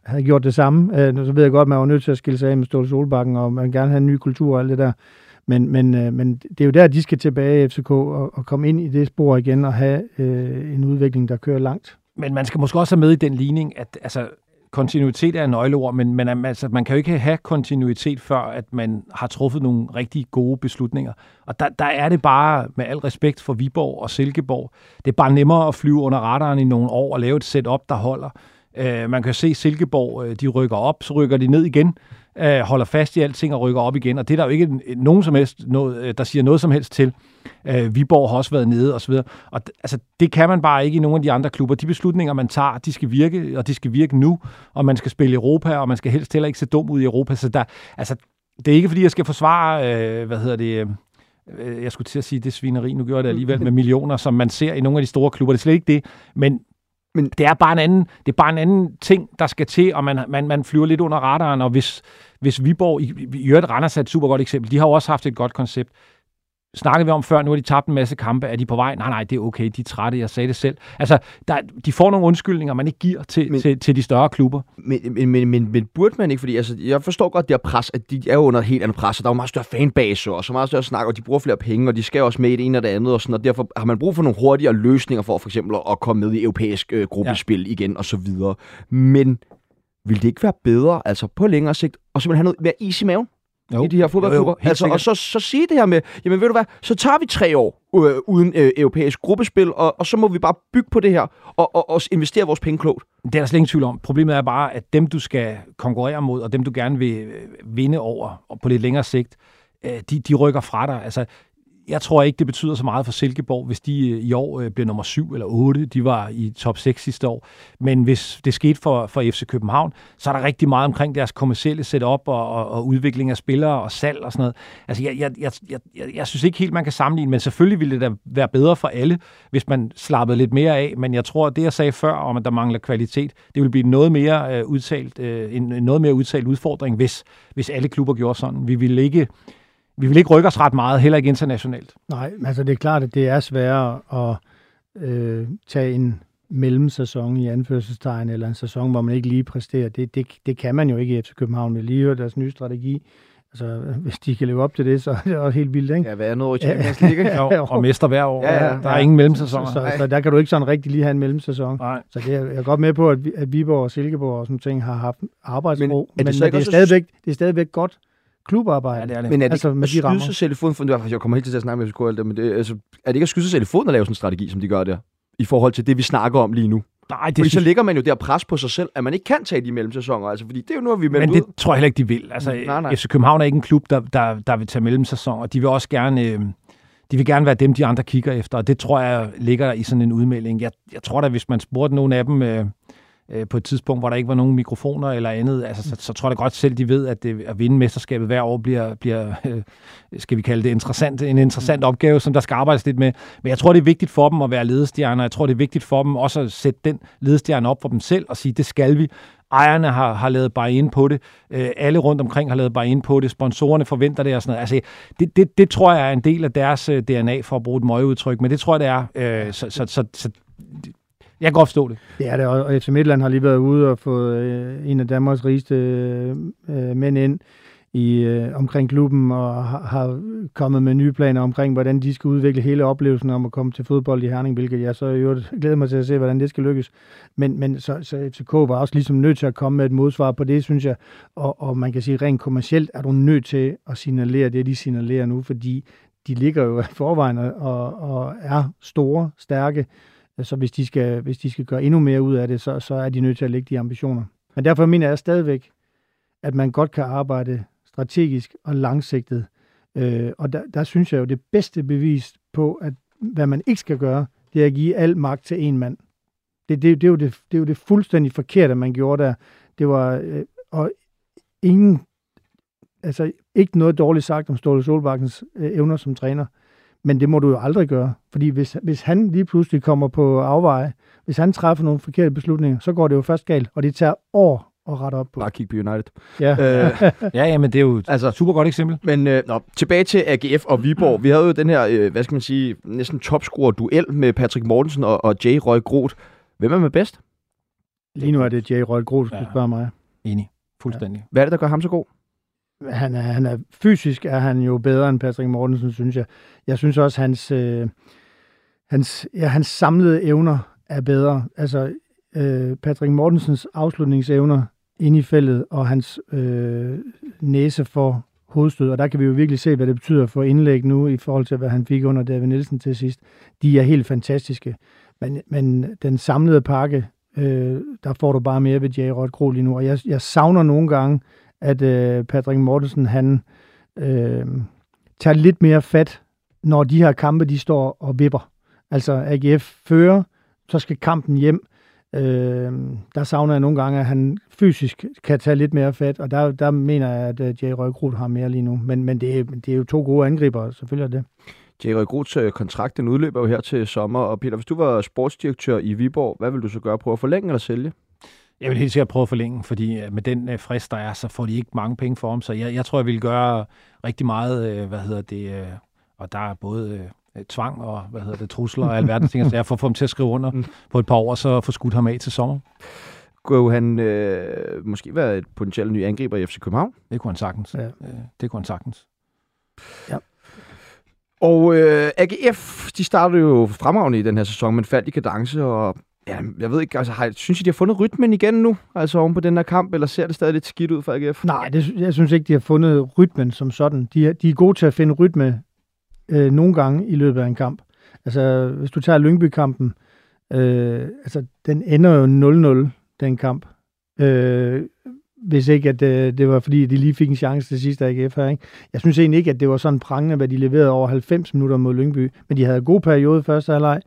havde gjort det samme, øh, så ved jeg godt, at man var nødt til at skille sig af med Ståle Solbakken, og man gerne have en ny kultur og alt det der. Men, men, øh, men det er jo der, de skal tilbage, FCK, og, og komme ind i det spor igen og have øh, en udvikling, der kører langt. Men man skal måske også have med i den ligning, at altså, kontinuitet er et nøgleord, men, men um, altså, man kan jo ikke have kontinuitet, før at man har truffet nogle rigtig gode beslutninger. Og der, der er det bare, med al respekt for Viborg og Silkeborg, det er bare nemmere at flyve under radaren i nogle år og lave et setup, der holder. Øh, man kan se Silkeborg, øh, de rykker op, så rykker de ned igen øh, holder fast i alting og rykker op igen. Og det er der jo ikke nogen som helst, noget, øh, der siger noget som helst til. Øh, Viborg har også været nede og så videre. Og altså, det kan man bare ikke i nogle af de andre klubber. De beslutninger, man tager, de skal virke, og de skal virke nu, og man skal spille Europa, og man skal helst heller ikke se dum ud i Europa. Så der, altså, det er ikke, fordi jeg skal forsvare, øh, hvad hedder det, øh, øh jeg skulle til at sige, det svineri, nu gør det alligevel med millioner, som man ser i nogle af de store klubber. Det er slet ikke det. Men men det er bare en anden, det er bare en anden ting, der skal til, og man, man, man flyver lidt under radaren, og hvis, hvis Viborg, i, i øvrigt Randers er et super godt eksempel, de har også haft et godt koncept, snakkede vi om før, nu har de tabt en masse kampe, er de på vej? Nej, nej, det er okay, de er trætte, jeg sagde det selv. Altså, der, de får nogle undskyldninger, man ikke giver til, men, til, til de større klubber. Men, men, men, men, men burde man ikke, fordi altså, jeg forstår godt det her pres, at de er jo under helt andet pres, og der er jo meget større fanbase, og så meget større snak, og de bruger flere penge, og de skal også med i det ene og det andet, og, sådan, og derfor har man brug for nogle hurtigere løsninger for for eksempel at komme med i europæisk øh, gruppespil ja. igen, og så videre. Men vil det ikke være bedre, altså på længere sigt, og simpelthen have noget mere is i maven? Jo. i de her fodboldklubber. Jo, jo, altså, og så, så sige det her med, jamen ved du hvad, så tager vi tre år øh, uden øh, europæisk gruppespil, og, og så må vi bare bygge på det her, og, og, og investere vores penge klogt. Det er der slet ingen tvivl om. Problemet er bare, at dem du skal konkurrere mod, og dem du gerne vil øh, vinde over, og på lidt længere sigt, øh, de, de rykker fra dig. Altså, jeg tror ikke, det betyder så meget for Silkeborg, hvis de øh, i år øh, bliver nummer 7 eller 8. De var i top 6 sidste år. Men hvis det skete for, for FC København, så er der rigtig meget omkring deres kommercielle setup og, og, og udvikling af spillere og salg og sådan noget. Altså, jeg, jeg, jeg, jeg, jeg, jeg synes ikke helt, man kan sammenligne, men selvfølgelig ville det da være bedre for alle, hvis man slappede lidt mere af. Men jeg tror, at det, jeg sagde før om, at der mangler kvalitet, det vil blive noget mere øh, udtalt, øh, en, en noget mere udtalt udfordring, hvis, hvis alle klubber gjorde sådan. Vi ville ikke vi vil ikke rykke os ret meget, heller ikke internationalt. Nej, altså det er klart, at det er sværere at øh, tage en mellemsæson i anførselstegn, eller en sæson, hvor man ikke lige præsterer. Det, det, det kan man jo ikke i FC København. Vi lige deres nye strategi. Altså, hvis de kan leve op til det, så er det også helt vildt, ikke? Ja, hvad er noget i Champions League? Jo, og mester hver år. Ja, ja, der er ja. ingen mellemsæsoner. Så, så, så der kan du ikke sådan rigtig lige have en mellemsæson. Nej. Så det er, jeg er godt med på, at, vi- at Viborg og Silkeborg og sådan ting har haft arbejdsro, Men er det men, men så det, er stadigvæk, det er stadigvæk godt klubarbejde. Ja, det er det. Men er det Altså, med at de rammer. sig selv i foden? For jeg kommer helt til at snakke med FCK alt det, men det, altså, er det ikke at skyde sig selv i foden at lave sådan en strategi, som de gør der? I forhold til det, vi snakker om lige nu. Nej, det Fordi så synes, ligger man jo der pres på sig selv, at man ikke kan tage de mellemsæsoner. Altså, fordi det er jo nu, at vi er meldt men det ud. tror jeg heller ikke, de vil. Altså, Nej, nej. FC København er ikke en klub, der, der, der vil tage mellemsæsoner. De vil også gerne... Øh, de vil gerne være dem, de andre kigger efter, og det tror jeg ligger i sådan en udmelding. Jeg, jeg tror da, hvis man spurgte nogle af dem øh, øh, på et tidspunkt, hvor der ikke var nogen mikrofoner eller andet, altså, så, så tror jeg da godt selv, de ved, at det, at vinde mesterskabet hver år bliver, bliver øh, skal vi kalde det, interessant, en interessant opgave, som der skal arbejdes lidt med. Men jeg tror, det er vigtigt for dem at være ledestjerner. Jeg tror, det er vigtigt for dem også at sætte den ledestjerne op for dem selv og sige, det skal vi. Ejerne har, har lavet bare ind på det. Øh, alle rundt omkring har lavet bare ind på det. Sponsorerne forventer det og sådan noget. Altså, det, det, det tror jeg er en del af deres øh, DNA, for at bruge et møgeudtryk. Men det tror jeg, det er. Øh, så, så, så, så, jeg kan godt forstå det. Det er det, og FC Midtland har lige været ude og fået øh, en af Danmarks rigeste øh, øh, mænd ind i, øh, omkring klubben, og har, har kommet med nye planer omkring, hvordan de skal udvikle hele oplevelsen om at komme til fodbold i Herning, hvilket jeg så i øvrigt glæder mig til at se, hvordan det skal lykkes. Men, men så, så FCK var også ligesom nødt til at komme med et modsvar på det, synes jeg. Og, og man kan sige, rent kommercielt er du nødt til at signalere det, de signalerer nu, fordi de ligger jo i forvejen og, og er store, stærke, så hvis de, skal, hvis de skal gøre endnu mere ud af det, så, så er de nødt til at lægge de ambitioner. Men derfor mener jeg stadigvæk, at man godt kan arbejde strategisk og langsigtet. Øh, og der, der synes jeg jo, det bedste bevis på, at hvad man ikke skal gøre, det er at give al magt til en mand. Det, det, det, er, jo det, det er jo det fuldstændig forkerte, man gjorde der. Det var, øh, og ingen, altså ikke noget dårligt sagt om Ståle Solbakkens øh, evner som træner, men det må du jo aldrig gøre. Fordi hvis, hvis han lige pludselig kommer på afveje, hvis han træffer nogle forkerte beslutninger, så går det jo først galt, og det tager år at rette op på. Bare kig på United. Ja. Øh, Ja, ja, men det er jo et altså, super godt eksempel. Men øh, nå, tilbage til AGF og Viborg. Vi havde jo den her, øh, hvad skal man sige, næsten topscorer-duel med Patrick Mortensen og, og Jay Røg Groth. Hvem er med bedst? Lige nu er det Jay Rødt Groth, hvis Ja. du spørger mig. Enig. Fuldstændig. Hvad er det, der gør ham så god? Han er, han er, fysisk er han jo bedre end Patrick Mortensen, synes jeg. Jeg synes også, hans, øh, hans, ja, hans samlede evner er bedre. Altså, øh, Patrick Mortensens afslutningsevner ind i feltet, og hans øh, næse for hovedstød, og der kan vi jo virkelig se, hvad det betyder for indlæg nu, i forhold til, hvad han fik under David Nielsen til sidst. De er helt fantastiske. Men, men den samlede pakke, øh, der får du bare mere ved Jay Kro lige nu, og jeg, jeg savner nogle gange, at øh, Patrick Mortensen, han øh, tager lidt mere fat, når de her kampe, de står og vipper. Altså AGF fører, så skal kampen hjem. Øh, der savner jeg nogle gange, at han fysisk kan tage lidt mere fat, og der, der mener jeg, at uh, Jay Røggrud har mere lige nu. Men, men det, er, det er jo to gode angriber, selvfølgelig er det. Jay Røg Groths øh, kontrakt, den udløber jo her til sommer. Og Peter, hvis du var sportsdirektør i Viborg, hvad vil du så gøre? Prøve at forlænge eller sælge? Jeg vil helt sikkert prøve at forlænge, fordi øh, med den øh, frist, der er, så får de ikke mange penge for ham. Så jeg, jeg tror, jeg vil gøre rigtig meget, øh, hvad hedder det, og der er både tvang og, hvad hedder det, trusler og alverdens ting, så jeg får få ham til at skrive under Mm. på et par år, så få skudt ham af til sommer. Kunne han øh, måske være et potentielt ny angriber i FC København? Det kunne han sagtens. Ja. Det kunne han sagtens. Og øh, AGF, de startede jo fremragende i den her sæson, men faldt i kadence, og ja, jeg ved ikke, altså, har, synes I, de har fundet rytmen igen nu, altså oven på den her kamp, eller ser det stadig lidt skidt ud for AGF? Nej, det, jeg synes ikke, de har fundet rytmen som sådan. De er, de er gode til at finde rytme øh, nogle gange i løbet af en kamp. Altså, hvis du tager Lyngby-kampen, øh, altså, den ender jo 0-0, den kamp. Øh, hvis ikke, at øh, det var fordi, de lige fik en chance til sidst af AGF her. Ikke? Jeg synes egentlig ikke, at det var sådan prangende, hvad de leverede over 90 minutter mod Lyngby. Men de havde en god periode første halvleg,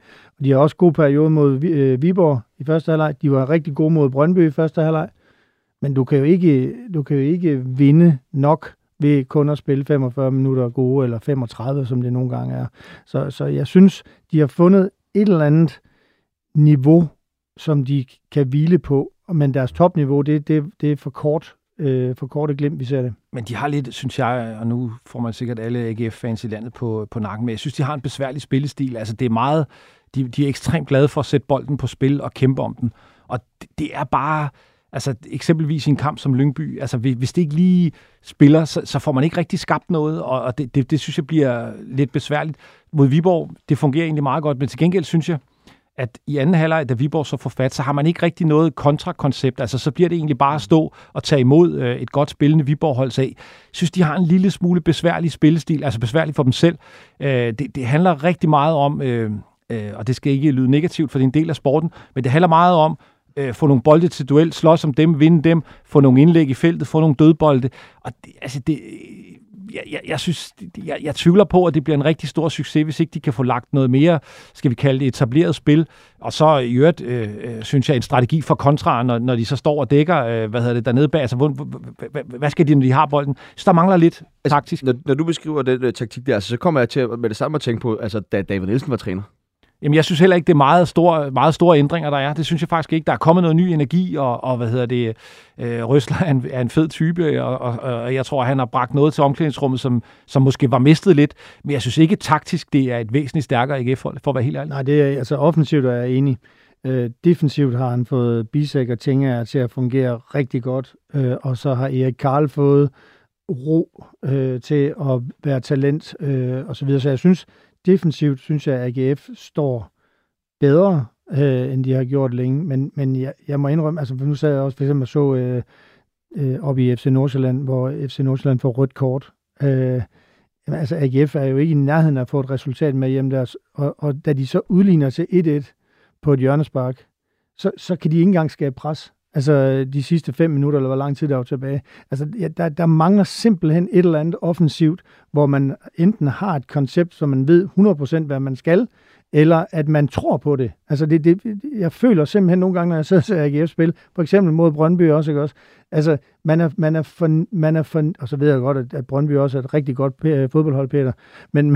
de har også god periode mod øh, Viborg i første halvleg. De var rigtig gode mod Brøndby i første halvleg. Men du kan jo ikke, du kan jo ikke vinde nok ved kun at spille 45 minutter gode, eller 35, som det nogle gange er. Så, så jeg synes, de har fundet et eller andet niveau, som de kan hvile på, men deres topniveau, det, det, det er for kort, øh, for kort glimt, vi ser det. Men de har lidt, synes jeg, og nu får man sikkert alle AGF-fans i landet på, på nakken men jeg synes, de har en besværlig spillestil. Altså, det er meget, de, de er ekstremt glade for at sætte bolden på spil og kæmpe om den. Og det, det er bare, Altså eksempelvis i en kamp som Lyngby, altså hvis det ikke lige spiller, så, så får man ikke rigtig skabt noget, og, og det, det, det synes jeg bliver lidt besværligt. Mod Viborg, det fungerer egentlig meget godt, men til gengæld synes jeg, at i anden halvleg, da Viborg så får fat, så har man ikke rigtig noget kontrakoncept. Altså, så bliver det egentlig bare at stå og tage imod øh, et godt spillende Viborg-hold. af. jeg synes, de har en lille smule besværlig spillestil, altså besværlig for dem selv. Øh, det, det handler rigtig meget om, øh, øh, og det skal ikke lyde negativt, for det er en del af sporten, men det handler meget om, øh, få nogle bolde til duel, slås om dem, vinde dem, få nogle indlæg i feltet, få nogle dødbolde. Og det, altså det, jeg, jeg, jeg synes, jeg, jeg tvivler på, at det bliver en rigtig stor succes, hvis ikke de kan få lagt noget mere, skal vi kalde det, etableret spil. Og så i øvrigt, øh, øh synes jeg, en strategi for kontra, når, når de så står og dækker, øh, hvad hedder det, dernede bag. Altså, hvor, hvad, hvad skal de, når de har bolden? Så der mangler lidt altså, taktisk. Når, når du beskriver den uh, taktik der, altså, så kommer jeg til at, med det samme at tænke på, altså, da David Nielsen var træner. Jamen, jeg synes heller ikke, det er meget store, meget store ændringer, der er. Det synes jeg faktisk ikke. Der er kommet noget ny energi, og, og hvad hedder det, øh, Røsler er en, er en fed type, og, og, og jeg tror, han har bragt noget til omklædningsrummet, som, som måske var mistet lidt. Men jeg synes ikke taktisk, det er et væsentligt stærkere AGF-hold, for at være helt ærlig. Nej, det er, altså offensivt er jeg enig. Øh, defensivt har han fået Bisek og Tinger til at fungere rigtig godt, øh, og så har Erik Karl fået ro øh, til at være talent øh, og så videre. Så jeg synes, defensivt synes jeg, at AGF står bedre, øh, end de har gjort længe. Men, men jeg, jeg må indrømme, altså nu sad jeg også for eksempel så øh, øh, op i FC Nordsjælland, hvor FC Nordsjælland får rødt kort. Øh, altså AGF er jo ikke i nærheden af at få et resultat med hjem der, og, og da de så udligner til 1-1 på et hjørnespark, så, så kan de ikke engang skabe pres. Altså de sidste fem minutter, eller hvor lang tid der er tilbage. Altså ja, der, der mangler simpelthen et eller andet offensivt, hvor man enten har et koncept, som man ved 100% hvad man skal, eller at man tror på det. Altså det, det, jeg føler simpelthen nogle gange, når jeg sidder ser AGF-spil, for eksempel mod Brøndby også, ikke også? Altså, man er, man er, for, man er for, og så ved jeg godt, at, at Brøndby også er et rigtig godt fodboldhold, Peter. Men,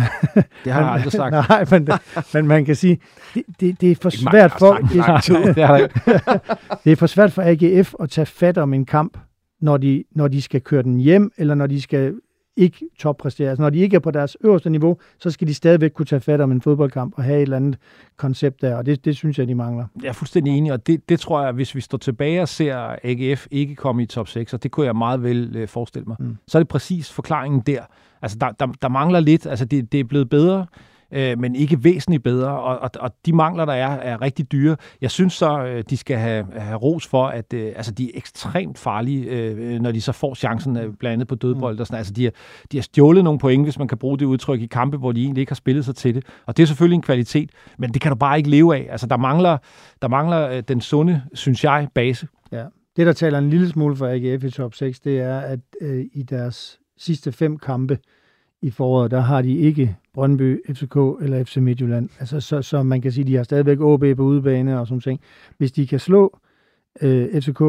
det har jeg aldrig sagt. Nej, men, men man kan sige, det, det, det er for svært for... Det, det er for svært for AGF at tage fat om en kamp, når de, når de skal køre den hjem, eller når de skal ikke toppræsterer. Altså, når de ikke er på deres øverste niveau, så skal de stadigvæk kunne tage fat om en fodboldkamp og have et eller andet koncept der, og det, det synes jeg, de mangler. Jeg er fuldstændig enig, og det, det tror jeg, hvis vi står tilbage og ser AGF ikke komme i top 6, og det kunne jeg meget vel øh, forestille mig, mm. så er det præcis forklaringen der. Altså, der, der, der mangler lidt, altså det, det er blevet bedre, øh, men ikke væsentligt bedre, og, og, og de mangler, der er, er rigtig dyre. Jeg synes så, øh, de skal have, have ros for, at øh, altså, de er ekstremt farlige, øh, når de så får chancen øh, blandt andet på dødbold. Mm. Og sådan. Altså, de, har, de har stjålet nogle point, hvis man kan bruge det udtryk i kampe, hvor de egentlig ikke har spillet sig til det. Og det er selvfølgelig en kvalitet, men det kan du bare ikke leve af. Altså, der mangler, der mangler øh, den sunde, synes jeg, base. Ja. Det, der taler en lille smule for AGF i top 6, det er, at øh, i deres sidste fem kampe, i foråret, der har de ikke Brøndby, FCK eller FC Midtjylland. Altså, så, så man kan sige, de har stadigvæk OB på udebane og sådan ting. Hvis de kan slå øh, FCK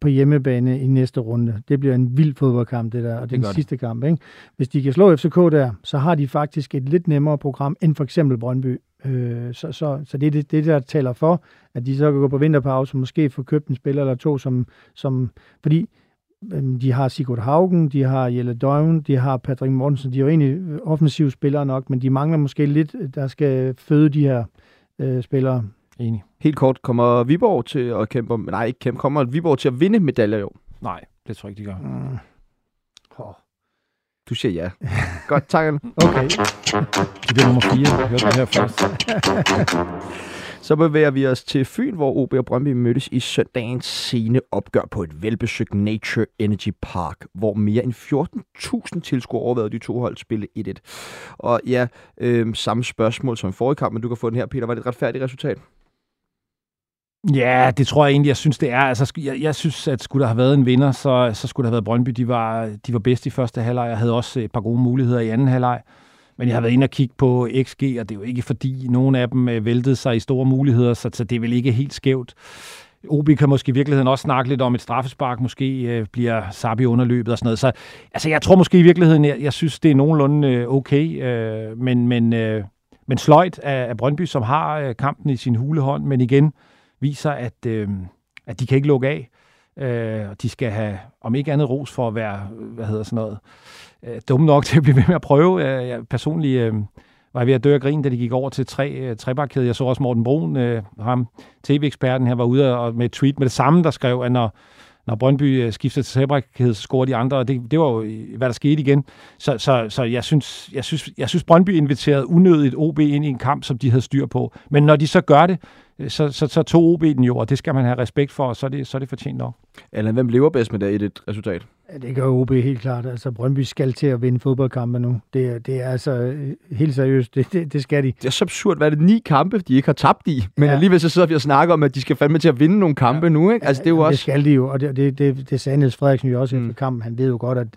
på hjemmebane i næste runde, det bliver en vild fodboldkamp, det der, og det er den sidste det. kamp. Ikke? Hvis de kan slå FCK der, så har de faktisk et lidt nemmere program end for eksempel Brøndby. Øh, så, så, så det er det, det, der taler for, at de så kan gå på vinterpause og måske få købt en spiller eller to, som, som fordi de har Sigurd Haugen, de har Jelle Døven, de har Patrick Mortensen. De er jo egentlig offensive spillere nok, men de mangler måske lidt, der skal føde de her øh, spillere. Enig. Helt kort, kommer Viborg til at kæmpe om, nej ikke kæmpe, kommer Viborg til at vinde medaljer jo? Nej, det tror jeg ikke, de gør. Mm. Oh. Du siger ja. Godt, tak. Okay. Det bliver nummer fire. Jeg hørte det her først. Så bevæger vi os til Fyn, hvor OB og Brøndby mødtes i søndagens sene opgør på et velbesøgt Nature Energy Park, hvor mere end 14.000 tilskuere overvejede de to hold spille 1-1. Og ja, øh, samme spørgsmål som i forrige kamp, men du kan få den her, Peter. Var det et retfærdigt resultat? Ja, det tror jeg egentlig, jeg synes, det er. Altså, jeg, jeg synes, at skulle der have været en vinder, så, så skulle der have været Brøndby. De var, de var bedst i første halvleg. Jeg havde også et par gode muligheder i anden halvleg. Men jeg har været inde og kigge på XG, og det er jo ikke fordi, nogen af dem øh, væltede sig i store muligheder, så, så det er vel ikke helt skævt. OB kan måske i virkeligheden også snakke lidt om et straffespark, måske øh, bliver Sabi underløbet og sådan noget. Så altså, jeg tror måske i virkeligheden, jeg, jeg synes, det er nogenlunde øh, okay, øh, men, men, øh, men sløjt af, af Brøndby, som har øh, kampen i sin hulehånd, men igen viser, at, øh, at de kan ikke lukke af. Øh, de skal have, om ikke andet ros for at være, øh, hvad hedder sådan noget, øh, dumme nok til at blive ved med at prøve. Øh, jeg personligt øh, var jeg ved at dø af grin, da de gik over til tre, øh, trebakkæde. Jeg så også Morten Brun, øh, ham tv-eksperten her, var ude og, med et tweet med det samme, der skrev, at når, når Brøndby øh, skifter til trebakkæde, så scorer de andre, og det, det var jo, øh, hvad der skete igen. Så, så, så jeg, synes, jeg, synes, jeg synes, Brøndby inviterede unødigt OB ind i en kamp, som de havde styr på. Men når de så gør det, øh, så, så, så tog OB den jo, og det skal man have respekt for, og så er det, så er det fortjent nok. Eller hvem lever bedst med det i et resultat? Ja, det gør OB helt klart. Altså, Brøndby skal til at vinde fodboldkampe nu. Det, det er altså øh, helt seriøst. Det, det, det skal de. Det er så absurd. Hvad er det? Ni kampe, de ikke har tabt i. Men ja. alligevel så sidder vi og snakker om, at de skal fandme til at vinde nogle kampe ja. nu. Ikke? Altså, det er jo også... Det skal de jo, og det, det, det, det sagde Niels Frederiksen jo også mm. efter kampen. Han ved jo godt, at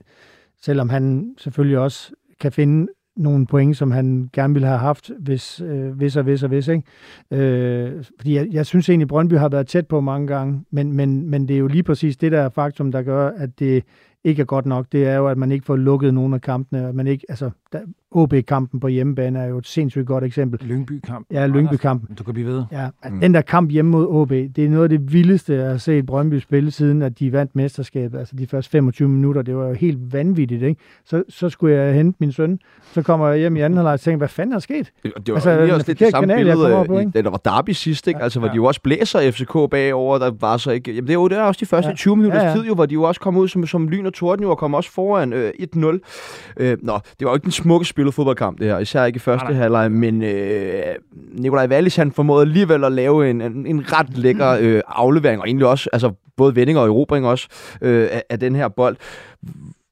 selvom han selvfølgelig også kan finde nogle point, som han gerne ville have haft, hvis, øh, hvis og hvis og hvis. Ikke? Øh, fordi jeg, jeg synes egentlig, Brøndby har været tæt på mange gange, men, men, men det er jo lige præcis det der faktum, der gør, at det ikke er godt nok. Det er jo, at man ikke får lukket nogen af kampene. At man ikke, altså, OB-kampen på hjemmebane er jo et sindssygt godt eksempel. Lyngby-kamp. Ja, Lyngby-kampen. Du kan blive ved. Ja, mm. den der kamp hjemme mod OB, det er noget af det vildeste, jeg har set Brøndby spille, siden at de vandt mesterskabet. Altså de første 25 minutter, det var jo helt vanvittigt, ikke? Så, så skulle jeg hente min søn, så kommer jeg hjem i anden halvleg og tænker, hvad fanden er sket? Det var altså, også lidt det samme kanal, billede, på, ikke? der var Derby sidst, ikke? Ja, altså, hvor ja. de jo også blæser FCK bagover, der var så ikke... Jamen, det er jo det er også de første ja. 20 minutters ja, ja. tid, jo, hvor de jo også kom ud som, som lyn og torden, jo, og kom også foran øh, 1-0. Øh, nå, det var jo ikke den smukke spillet fodboldkamp, det her især ikke i første nej, halvleg, men øh, Nikolaj Wallis, han formåede alligevel at lave en, en, en ret lækker øh, aflevering, og egentlig også, altså både vending og erobring også, øh, af, af den her bold.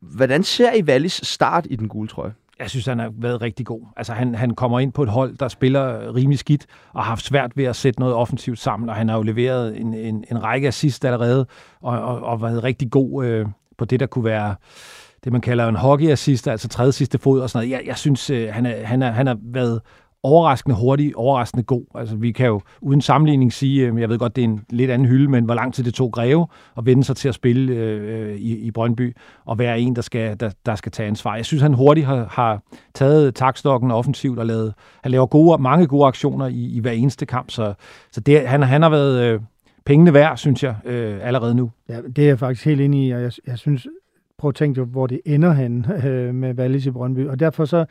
Hvordan ser I Wallis start i den gule trøje? Jeg synes, han har været rigtig god. Altså, han, han kommer ind på et hold, der spiller rimelig skidt, og har haft svært ved at sætte noget offensivt sammen, og han har jo leveret en, en, en række assist allerede, og, og, og været rigtig god øh, på det, der kunne være det, man kalder en hockeyassist, altså tredje sidste fod og sådan noget. Jeg, jeg synes, øh, han, er, han, er, han har været overraskende hurtig, overraskende god. Altså, vi kan jo uden sammenligning sige, øh, jeg ved godt, det er en lidt anden hylde, men hvor lang tid det tog Greve at vende sig til at spille øh, øh, i, i Brøndby, og være en, der skal, der, der skal tage ansvar. Jeg synes, han hurtigt har, har taget takstokken offensivt og lavet, han laver gode, mange gode aktioner i, i hver eneste kamp, så, så det, han, han har været øh, pengene værd, synes jeg, øh, allerede nu. Ja, det er jeg faktisk helt enig i, og jeg, jeg synes, prøv at tænke, hvor det ender hen øh, med Wallis i Brøndby. Og derfor så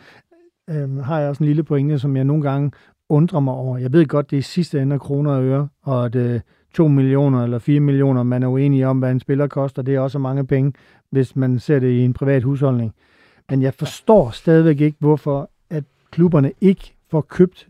øh, har jeg også en lille pointe, som jeg nogle gange undrer mig over. Jeg ved godt, det er sidste ende af kroner og øre, og at øh, 2 millioner eller 4 millioner, man er uenig om, hvad en spiller koster. Det er også mange penge, hvis man ser det i en privat husholdning. Men jeg forstår stadigvæk ikke, hvorfor at klubberne ikke får købt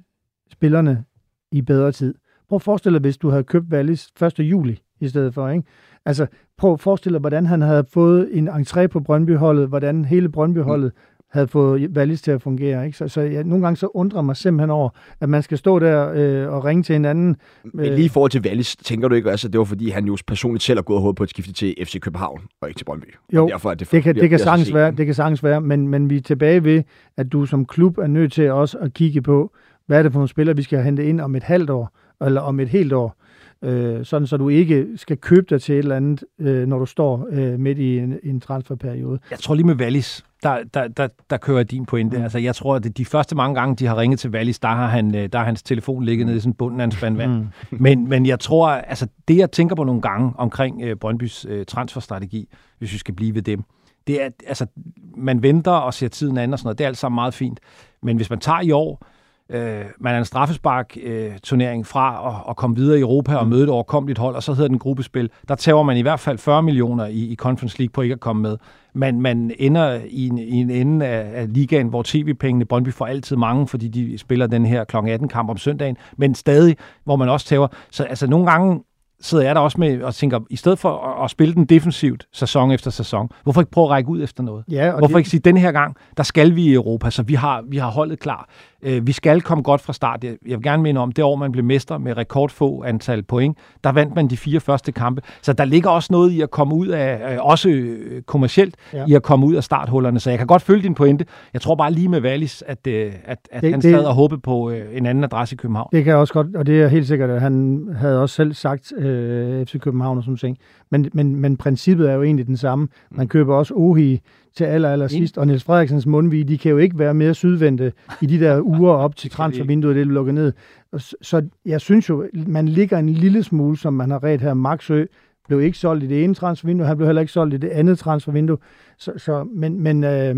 spillerne i bedre tid. Prøv at forestille dig, hvis du havde købt Wallis 1. juli i stedet for. Ikke? Altså, prøv at forestille dig, hvordan han havde fået en entré på Brøndby-holdet, hvordan hele Brøndby-holdet havde fået Wallis til at fungere. Ikke? Så, så jeg, nogle gange så undrer mig simpelthen over, at man skal stå der øh, og ringe til en anden. Øh. Men lige i forhold til Wallis, tænker du ikke, altså, det var fordi, han jo personligt selv har gået og på at skifte til FC København og ikke til Brøndby? Jo, derfor, det, det, kan, det, kan sagtens være, det kan sagtens være, men, men vi er tilbage ved, at du som klub er nødt til også at kigge på, hvad er det for nogle spillere, vi skal hente ind om et halvt år, eller om et helt år øh, sådan så du ikke skal købe dig til et eller andet, øh, når du står øh, midt i en, en transferperiode. Jeg tror lige med Wallis, der, der, der, der kører din pointe. Mm. Altså, jeg tror, at de første mange gange, de har ringet til Wallis, der har, han, øh, der har hans telefon ligget nede i sådan bunden af en spand vand. Mm. men, men jeg tror, altså det jeg tænker på nogle gange omkring øh, Brøndbys øh, transferstrategi, hvis vi skal blive ved dem, det er, altså, man venter og ser tiden an og sådan noget. Det er alt sammen meget fint. Men hvis man tager i år, øh, man er en straffespark-turnering øh, fra at, at komme videre i Europa og mm. møde et overkommeligt hold, og så hedder den gruppespil. Der tager man i hvert fald 40 millioner i, i Conference League på ikke at komme med. Man, man ender i en, i en ende af, af ligaen, hvor tv-pengene, Brøndby får altid mange, fordi de spiller den her kl. 18-kamp om søndagen, men stadig, hvor man også tager. Så altså nogle gange sidder jeg der også med og tænker, i stedet for at, spille den defensivt sæson efter sæson, hvorfor ikke prøve at række ud efter noget? Ja, hvorfor det... ikke sige, den her gang, der skal vi i Europa, så vi har, vi har holdet klar. Øh, vi skal komme godt fra start. Jeg, jeg vil gerne minde om, det år, man blev mester med rekordfå antal point, der vandt man de fire første kampe. Så der ligger også noget i at komme ud af, øh, også øh, kommercielt, ja. i at komme ud af starthullerne. Så jeg kan godt følge din pointe. Jeg tror bare lige med Wallis, at, øh, at, at det, han sad og håbede på øh, en anden adresse i København. Det kan jeg også godt, og det er helt sikkert, at han havde også selv sagt øh, FC København og sådan ting. Men, men, men princippet er jo egentlig den samme. Man køber også Ohi til aller, aller sidst. Og Niels Frederiksens mundvige, de kan jo ikke være mere sydvendte i de der uger op til transfervinduet, det er lukket ned. Så jeg synes jo, man ligger en lille smule, som man har ret her. Maxø blev ikke solgt i det ene transfervindue, han blev heller ikke solgt i det andet transfervindue. Så, så, men men øh,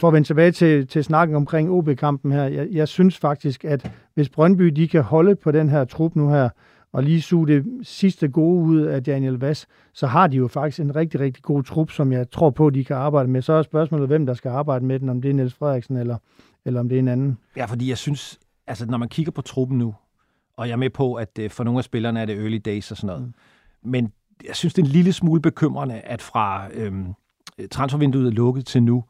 for at vende tilbage til, til snakken omkring OB-kampen her, jeg, jeg synes faktisk, at hvis Brøndby de kan holde på den her trup nu her, og lige suge det sidste gode ud af Daniel Vass, så har de jo faktisk en rigtig, rigtig god trup, som jeg tror på, de kan arbejde med. Så er spørgsmålet, hvem der skal arbejde med den, om det er Niels Frederiksen eller, eller om det er en anden. Ja, fordi jeg synes, altså når man kigger på truppen nu, og jeg er med på, at øh, for nogle af spillerne er det early days og sådan noget, mm. men jeg synes, det er en lille smule bekymrende, at fra øhm, transfervinduet er lukket til nu,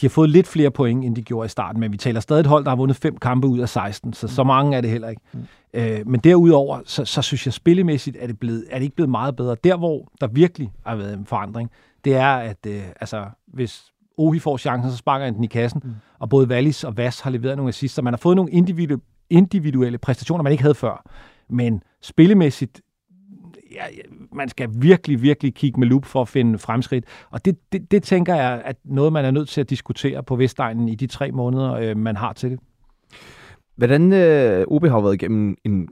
de har fået lidt flere point, end de gjorde i starten, men vi taler stadig et hold, der har vundet fem kampe ud af 16, så så mange er det heller ikke. Mm. Øh, men derudover, så, så synes jeg spillemæssigt, er det, blevet, er det ikke blevet meget bedre. Der, hvor der virkelig har været en forandring, det er, at øh, altså, hvis Ohi får chancen, så sparker han den i kassen, mm. og både Wallis og Vass har leveret nogle assist, så man har fået nogle individu- individuelle præstationer, man ikke havde før. Men spillemæssigt, ja, man skal virkelig, virkelig kigge med lup for at finde fremskridt. Og det, det, det tænker jeg, at noget, man er nødt til at diskutere på Vestegnen i de tre måneder, øh, man har til det. Hvordan øh, OB har været igennem en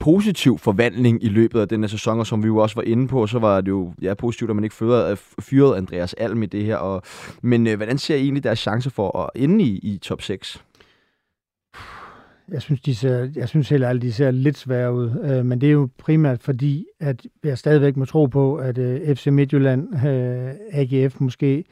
positiv forvandling i løbet af denne sæson, og som vi jo også var inde på, så var det jo ja, positivt, at man ikke fyrede, øh, fyrede Andreas Alm i det her. Og, men øh, hvordan ser I egentlig deres chance for at ende i, i top 6? Jeg synes, de ser, jeg synes heller alle, de ser lidt svære ud, øh, men det er jo primært fordi, at jeg stadigvæk må tro på, at øh, FC Midtjylland, øh, AGF måske,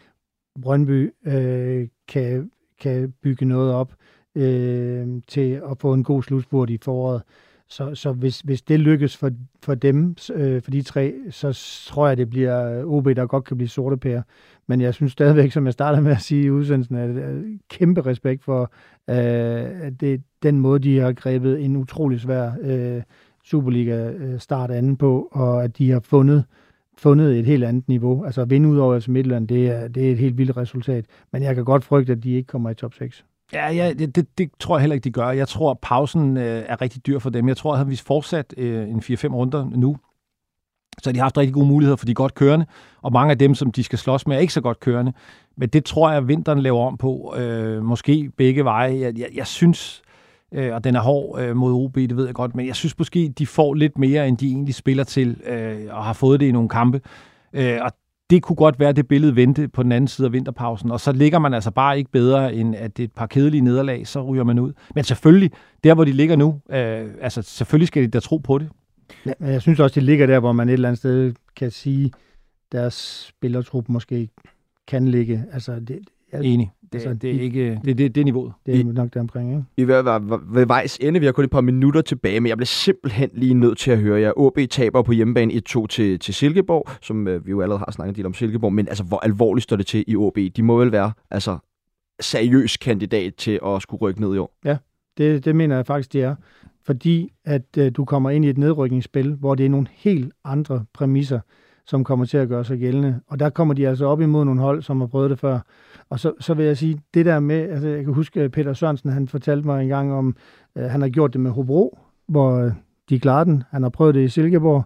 Brøndby øh, kan, kan bygge noget op øh, til at få en god slutspurt i foråret. Så, så hvis, hvis det lykkes for, for dem, øh, for de tre, så tror jeg, det bliver øh, OB, der godt kan blive sorte pære. Men jeg synes stadigvæk, som jeg startede med at sige i udsendelsen, at øh, kæmpe respekt for øh, det, den måde, de har grebet en utrolig svær øh, Superliga-start øh, anden på, og at de har fundet fundet et helt andet niveau. Altså at vinde ud over Midtland, det er, det er et helt vildt resultat. Men jeg kan godt frygte, at de ikke kommer i top 6. Ja, ja det, det, det tror jeg heller ikke, de gør. Jeg tror, at pausen øh, er rigtig dyr for dem. Jeg tror, at vi fortsat øh, en 4-5 runder nu, så de har haft rigtig gode muligheder, for de er godt kørende, og mange af dem, som de skal slås med, er ikke så godt kørende. Men det tror jeg, at vinteren laver om på. Øh, måske begge veje. Jeg, jeg, jeg synes, øh, og den er hård øh, mod OB, det ved jeg godt, men jeg synes måske, de får lidt mere, end de egentlig spiller til, øh, og har fået det i nogle kampe. Øh, og det kunne godt være, at det billede vendte på den anden side af vinterpausen, og så ligger man altså bare ikke bedre, end at det er et par kedelige nederlag, så ryger man ud. Men selvfølgelig, der hvor de ligger nu, øh, altså selvfølgelig skal de da tro på det. Ja, men jeg synes også, de ligger der, hvor man et eller andet sted kan sige, deres spillertrup måske kan ligge. Altså, det, jeg, Enig. Det, altså, det, er ikke, det, det, det er niveauet. Det er nok der omkring, ikke? Vi er ved, ved vejs ende. Vi har kun et par minutter tilbage, men jeg bliver simpelthen lige nødt til at høre jer. OB taber på hjemmebane 1-2 til, til Silkeborg, som øh, vi jo allerede har snakket lidt om Silkeborg, men altså, hvor alvorligt står det til i OB? De må vel være altså, seriøs kandidat til at skulle rykke ned i år? Ja, det, det mener jeg faktisk, det er. Fordi at øh, du kommer ind i et nedrykningsspil, hvor det er nogle helt andre præmisser, som kommer til at gøre sig gældende. Og der kommer de altså op imod nogle hold, som har prøvet det før. Og så, så vil jeg sige, det der med, altså jeg kan huske, Peter Sørensen, han fortalte mig en gang om, øh, han har gjort det med Hobro, hvor øh, de klarede den. Han har prøvet det i Silkeborg,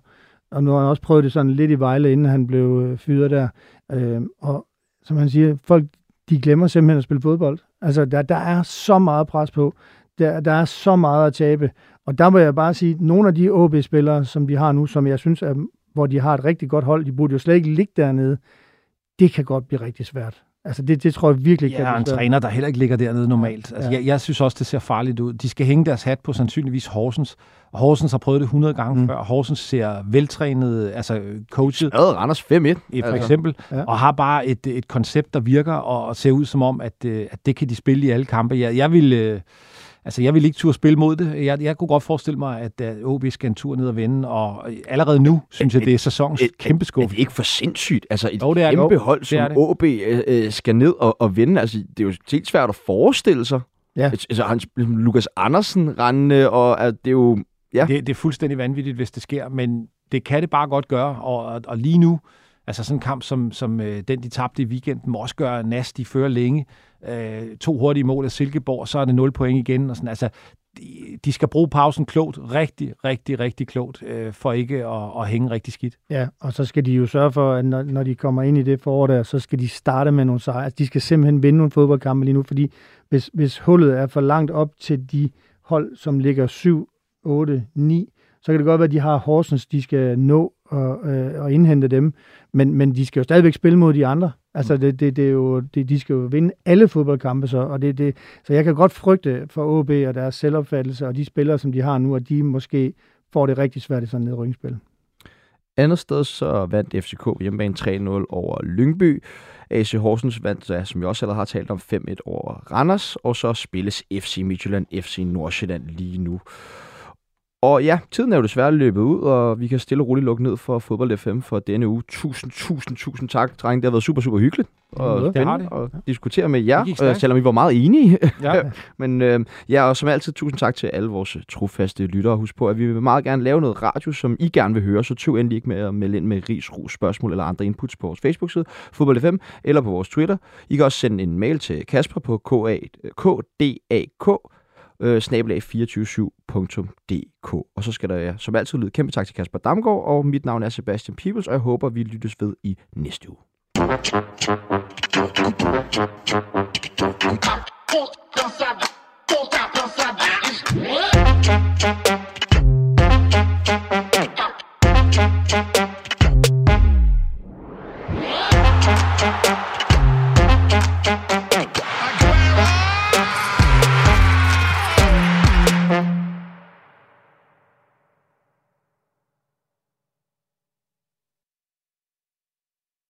og nu har han også prøvet det sådan lidt i Vejle, inden han blev øh, fyret der. Øh, og som han siger, folk de glemmer simpelthen at spille fodbold. Altså, der, der er så meget pres på. Der, der er så meget at tabe. Og der må jeg bare sige, at nogle af de OB-spillere, som de har nu, som jeg synes, er, hvor de har et rigtig godt hold, de burde jo slet ikke ligge dernede, det kan godt blive rigtig svært. Altså det, det tror jeg virkelig kan Ja, en træner, der heller ikke ligger dernede normalt. Altså, ja. jeg, jeg synes også, det ser farligt ud. De skal hænge deres hat på sandsynligvis Horsens. Og Horsens har prøvet det 100 gange mm. før. Horsens ser veltrænet, altså coachet. Ad Randers 5-1. For altså. eksempel. Ja. Og har bare et, et koncept, der virker og, ser ud som om, at, øh, at det kan de spille i alle kampe. Jeg, jeg vil... Øh, Altså, jeg vil ikke turde spille mod det. Jeg, jeg kunne godt forestille mig, at uh, OB skal en tur ned og vinde, og allerede nu synes jeg, det er sæsonens et, kæmpe skub. Er det ikke for sindssygt? Altså, et jo, det er, kæmpe jo, hold, som OB uh, øh, skal ned og, og vinde, altså, det er jo helt svært at forestille sig. Ja. Altså, han, Lukas Andersen rendende, og at det er jo... Ja. Det, det er fuldstændig vanvittigt, hvis det sker, men det kan det bare godt gøre, og, og, og lige nu, altså sådan en kamp som, som øh, den, de tabte i weekenden, må også gøre Nas, de fører længe øh, to hurtige mål af Silkeborg, så er det 0 point igen. Og sådan. Altså, de, de skal bruge pausen klogt, rigtig, rigtig, rigtig klogt, øh, for ikke at, at hænge rigtig skidt. Ja, og så skal de jo sørge for, at når, når de kommer ind i det forår der, så skal de starte med nogle sejre. Altså, de skal simpelthen vinde nogle fodboldkampe lige nu, fordi hvis, hvis hullet er for langt op til de hold, som ligger 7, 8, 9, så kan det godt være, at de har Horsens, de skal nå og, øh, og indhente dem, men, men de skal jo stadigvæk spille mod de andre. Altså, det, det, det er jo, det, de skal jo vinde alle fodboldkampe, så, og det, det, så jeg kan godt frygte for OB og deres selvopfattelse, og de spillere, som de har nu, at de måske får det rigtig svært i sådan et nedrykningsspil. Andet sted så vandt FCK hjemmebane 3-0 over Lyngby. AC Horsens vandt, ja, som vi også allerede har talt om, 5-1 over Randers. Og så spilles FC Midtjylland, FC Nordsjælland lige nu. Og ja, tiden er jo desværre løbet ud, og vi kan stille og roligt lukke ned for Fodbold FM for denne uge. Tusind, tusind, tusind tak, dreng. Det har været super, super hyggeligt og Ja, spændende det. at diskutere med jer, øh, selvom vi var meget enige. Ja. Men øh, ja, og som altid, tusind tak til alle vores trofaste lyttere. Husk på, at vi vil meget gerne lave noget radio, som I gerne vil høre, så tøv endelig ikke med at melde ind med ris, ros, spørgsmål eller andre inputs på vores Facebook-side, Fodbold FM, eller på vores Twitter. I kan også sende en mail til Kasper på kdak øh, snabelag 247.dk. Og så skal der ja, som altid lyde kæmpe tak til Kasper Damgaard, og mit navn er Sebastian Peebles, og jeg håber, vi lyttes ved i næste uge. Pull inside down.